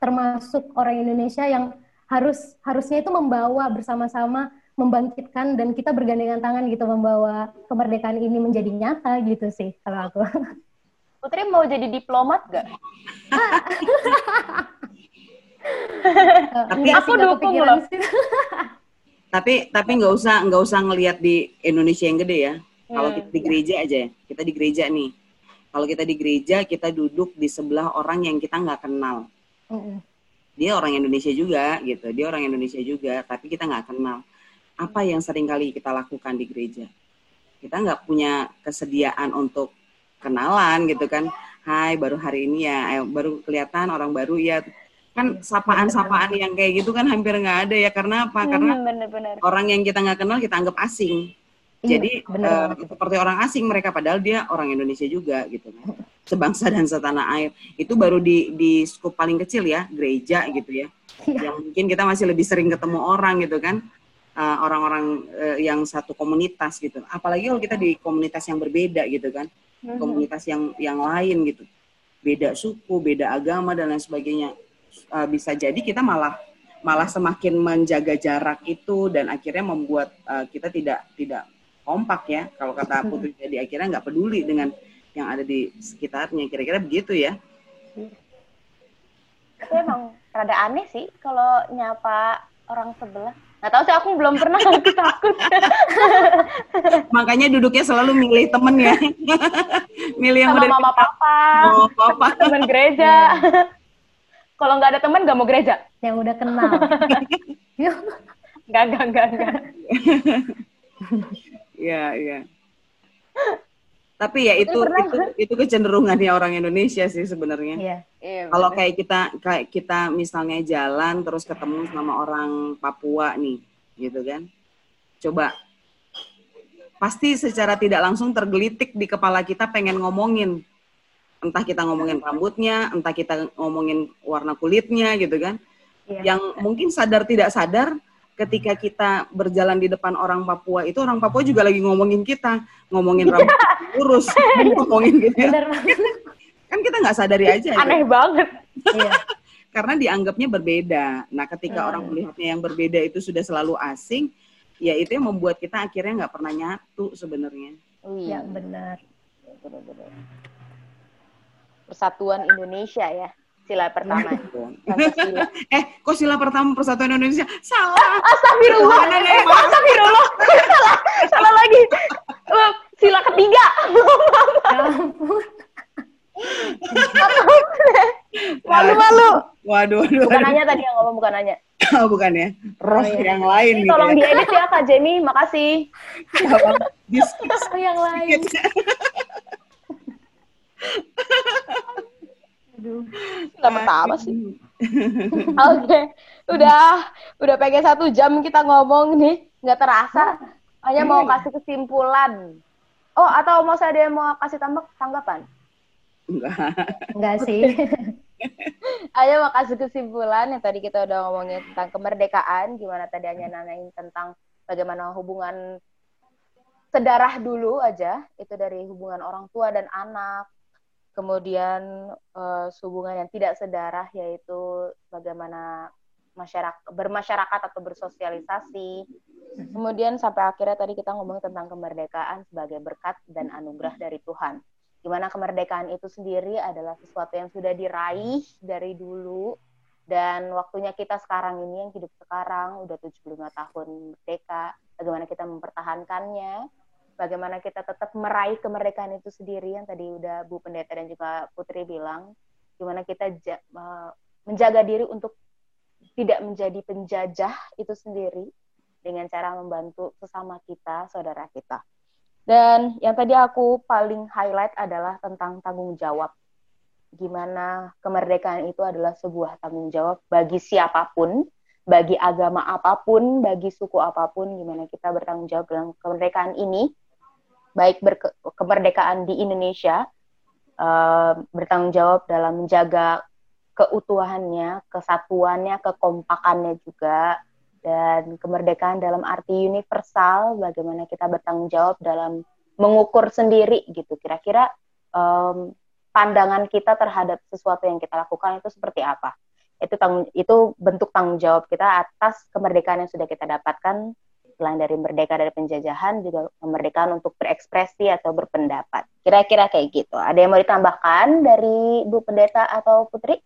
termasuk orang Indonesia yang harus harusnya itu membawa bersama-sama membangkitkan dan kita bergandengan tangan gitu membawa kemerdekaan ini menjadi nyata gitu sih kalau aku. Putri mau jadi diplomat gak? Tapi aku dukung loh. tapi tapi nggak usah nggak usah ngelihat di Indonesia yang gede ya kalau hmm. kita di gereja aja ya kita di gereja nih kalau kita di gereja kita duduk di sebelah orang yang kita nggak kenal hmm. dia orang Indonesia juga gitu dia orang Indonesia juga tapi kita nggak kenal apa yang sering kali kita lakukan di gereja kita nggak punya kesediaan untuk kenalan gitu kan Hai baru hari ini ya eh, baru kelihatan orang baru ya kan sapaan-sapaan yang kayak gitu kan hampir nggak ada ya karena apa? Hmm, karena bener, bener. orang yang kita nggak kenal kita anggap asing. Iya, Jadi uh, seperti orang asing mereka padahal dia orang Indonesia juga gitu kan. Sebangsa dan setanah air. Itu baru di di skup paling kecil ya, gereja gitu ya. Iya. Yang mungkin kita masih lebih sering ketemu orang gitu kan. Eh, orang-orang uh, uh, yang satu komunitas gitu. Apalagi kalau kita di komunitas yang berbeda gitu kan. Hmm. Komunitas yang yang lain gitu. Beda suku, beda agama dan lain sebagainya. Uh, bisa jadi kita malah malah semakin menjaga jarak itu dan akhirnya membuat uh, kita tidak tidak kompak ya. Kalau kata Putri jadi akhirnya nggak peduli dengan yang ada di sekitarnya. Kira-kira begitu ya. Tapi emang rada aneh sih kalau nyapa orang sebelah nggak tahu sih aku belum pernah aku takut makanya duduknya selalu milih temen ya milih yang sama mama papa mama papa temen gereja iya. Kalau nggak ada teman nggak mau gereja? Yang udah kenal. Nggak, nggak, nggak, nggak. Iya, iya. Tapi ya itu itu itu kecenderungannya orang Indonesia sih sebenarnya. Iya. Iya Kalau kayak kita kayak kita misalnya jalan terus ketemu sama orang Papua nih, gitu kan. Coba pasti secara tidak langsung tergelitik di kepala kita pengen ngomongin entah kita ngomongin rambutnya, entah kita ngomongin warna kulitnya gitu kan. Ya. Yang mungkin sadar tidak sadar ketika kita berjalan di depan orang Papua itu orang Papua juga lagi ngomongin kita, ngomongin rambut lurus, ngomongin gitu ya. Kan kita nggak sadari aja. Aneh gitu. banget. Iya. Karena dianggapnya berbeda. Nah, ketika hmm. orang melihatnya yang berbeda itu sudah selalu asing, ya itu yang membuat kita akhirnya nggak pernah nyatu sebenarnya. Iya, benar. Benar-benar Persatuan Indonesia ya sila pertama. eh, kok sila pertama Persatuan Indonesia? Salah. Astagfirullah. Eh, astagfirullah. salah, salah lagi. Uh, sila ketiga. Malu-malu. Waduh, waduh. Bukan nanya tadi yang ngomong, bukan nanya. Oh, bukan ya. Roh oh, iya. yang lain Ini tolong ya. diedit ya Kak Jenny, makasih. Diskusi yang lain. Aduh. Gak pertama sih. Oke, okay. udah udah pengen satu jam kita ngomong nih, nggak terasa. Hanya mau iya. kasih kesimpulan. Oh, atau mau saya ada yang mau kasih tambah tanggapan? Enggak. Enggak sih. Ayo mau kasih kesimpulan yang tadi kita udah ngomongin tentang kemerdekaan, gimana tadi hanya nanyain tentang bagaimana hubungan sedarah dulu aja, itu dari hubungan orang tua dan anak, kemudian uh, hubungan yang tidak sedarah yaitu bagaimana masyarakat bermasyarakat atau bersosialisasi. Kemudian sampai akhirnya tadi kita ngomong tentang kemerdekaan sebagai berkat dan anugerah dari Tuhan. Gimana kemerdekaan itu sendiri adalah sesuatu yang sudah diraih dari dulu. Dan waktunya kita sekarang ini yang hidup sekarang udah 75 tahun merdeka, bagaimana kita mempertahankannya, bagaimana kita tetap meraih kemerdekaan itu sendiri? Yang tadi udah Bu Pendeta dan juga Putri bilang, gimana kita menjaga diri untuk tidak menjadi penjajah itu sendiri dengan cara membantu sesama kita, saudara kita. Dan yang tadi aku paling highlight adalah tentang tanggung jawab. Gimana kemerdekaan itu adalah sebuah tanggung jawab bagi siapa pun, bagi agama apa pun, bagi suku apa pun, gimana kita bertanggung jawab dalam kemerdekaan ini, baik berke kemerdekaan di Indonesia, uh, bertanggung jawab dalam menjaga keutuhannya, kesatuannya, kekompakannya juga, dan kemerdekaan dalam arti universal, bagaimana kita bertanggung jawab dalam mengukur sendiri gitu. Kira-kira um, pandangan kita terhadap sesuatu yang kita lakukan itu seperti apa? Itu tanggung, itu bentuk tanggung jawab kita atas kemerdekaan yang sudah kita dapatkan selain dari merdeka dari penjajahan juga kemerdekaan untuk berekspresi atau berpendapat. Kira-kira kayak gitu. Ada yang mau ditambahkan dari Bu Pendeta atau Putri?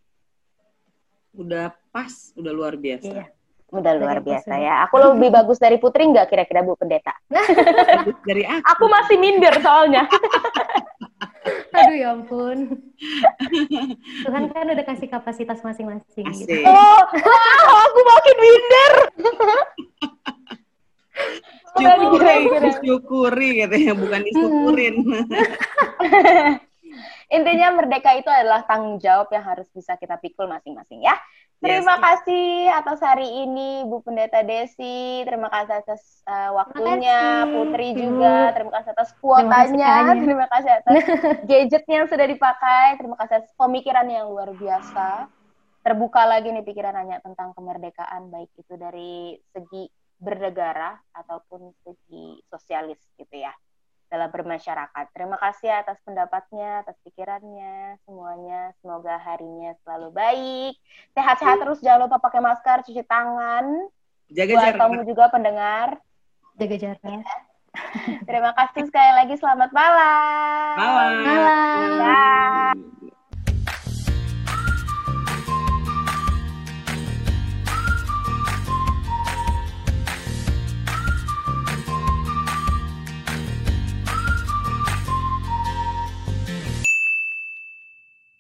udah pas, udah luar biasa. Iya. Udah luar biasa ya. Aku lebih bagus dari Putri nggak kira-kira Bu Pendeta? dari aku. Aku masih minder soalnya. Aduh ya ampun. Tuhan kan udah kasih kapasitas masing-masing. Gitu. Oh, wow, aku makin minder. Syukuri, disyukuri gitu ya, bukan disyukurin. Intinya merdeka itu adalah tanggung jawab yang harus bisa kita pikul masing-masing ya. Terima yes. kasih atas hari ini Bu Pendeta Desi, terima kasih atas uh, waktunya, Putri juga, terima kasih atas kuotanya, terima kasih atas gadgetnya yang sudah dipakai, terima kasih atas pemikiran yang luar biasa. Terbuka lagi nih pikiran hanya tentang kemerdekaan, baik itu dari segi bernegara ataupun segi sosialis gitu ya dalam bermasyarakat. Terima kasih atas pendapatnya, atas pikirannya, semuanya. Semoga harinya selalu baik. Sehat-sehat terus, jangan lupa pakai masker, cuci tangan. Jaga Buat jarak. kamu juga pendengar. Jaga jarak. Ya. Terima kasih sekali lagi. Selamat malam. Malam. Malam.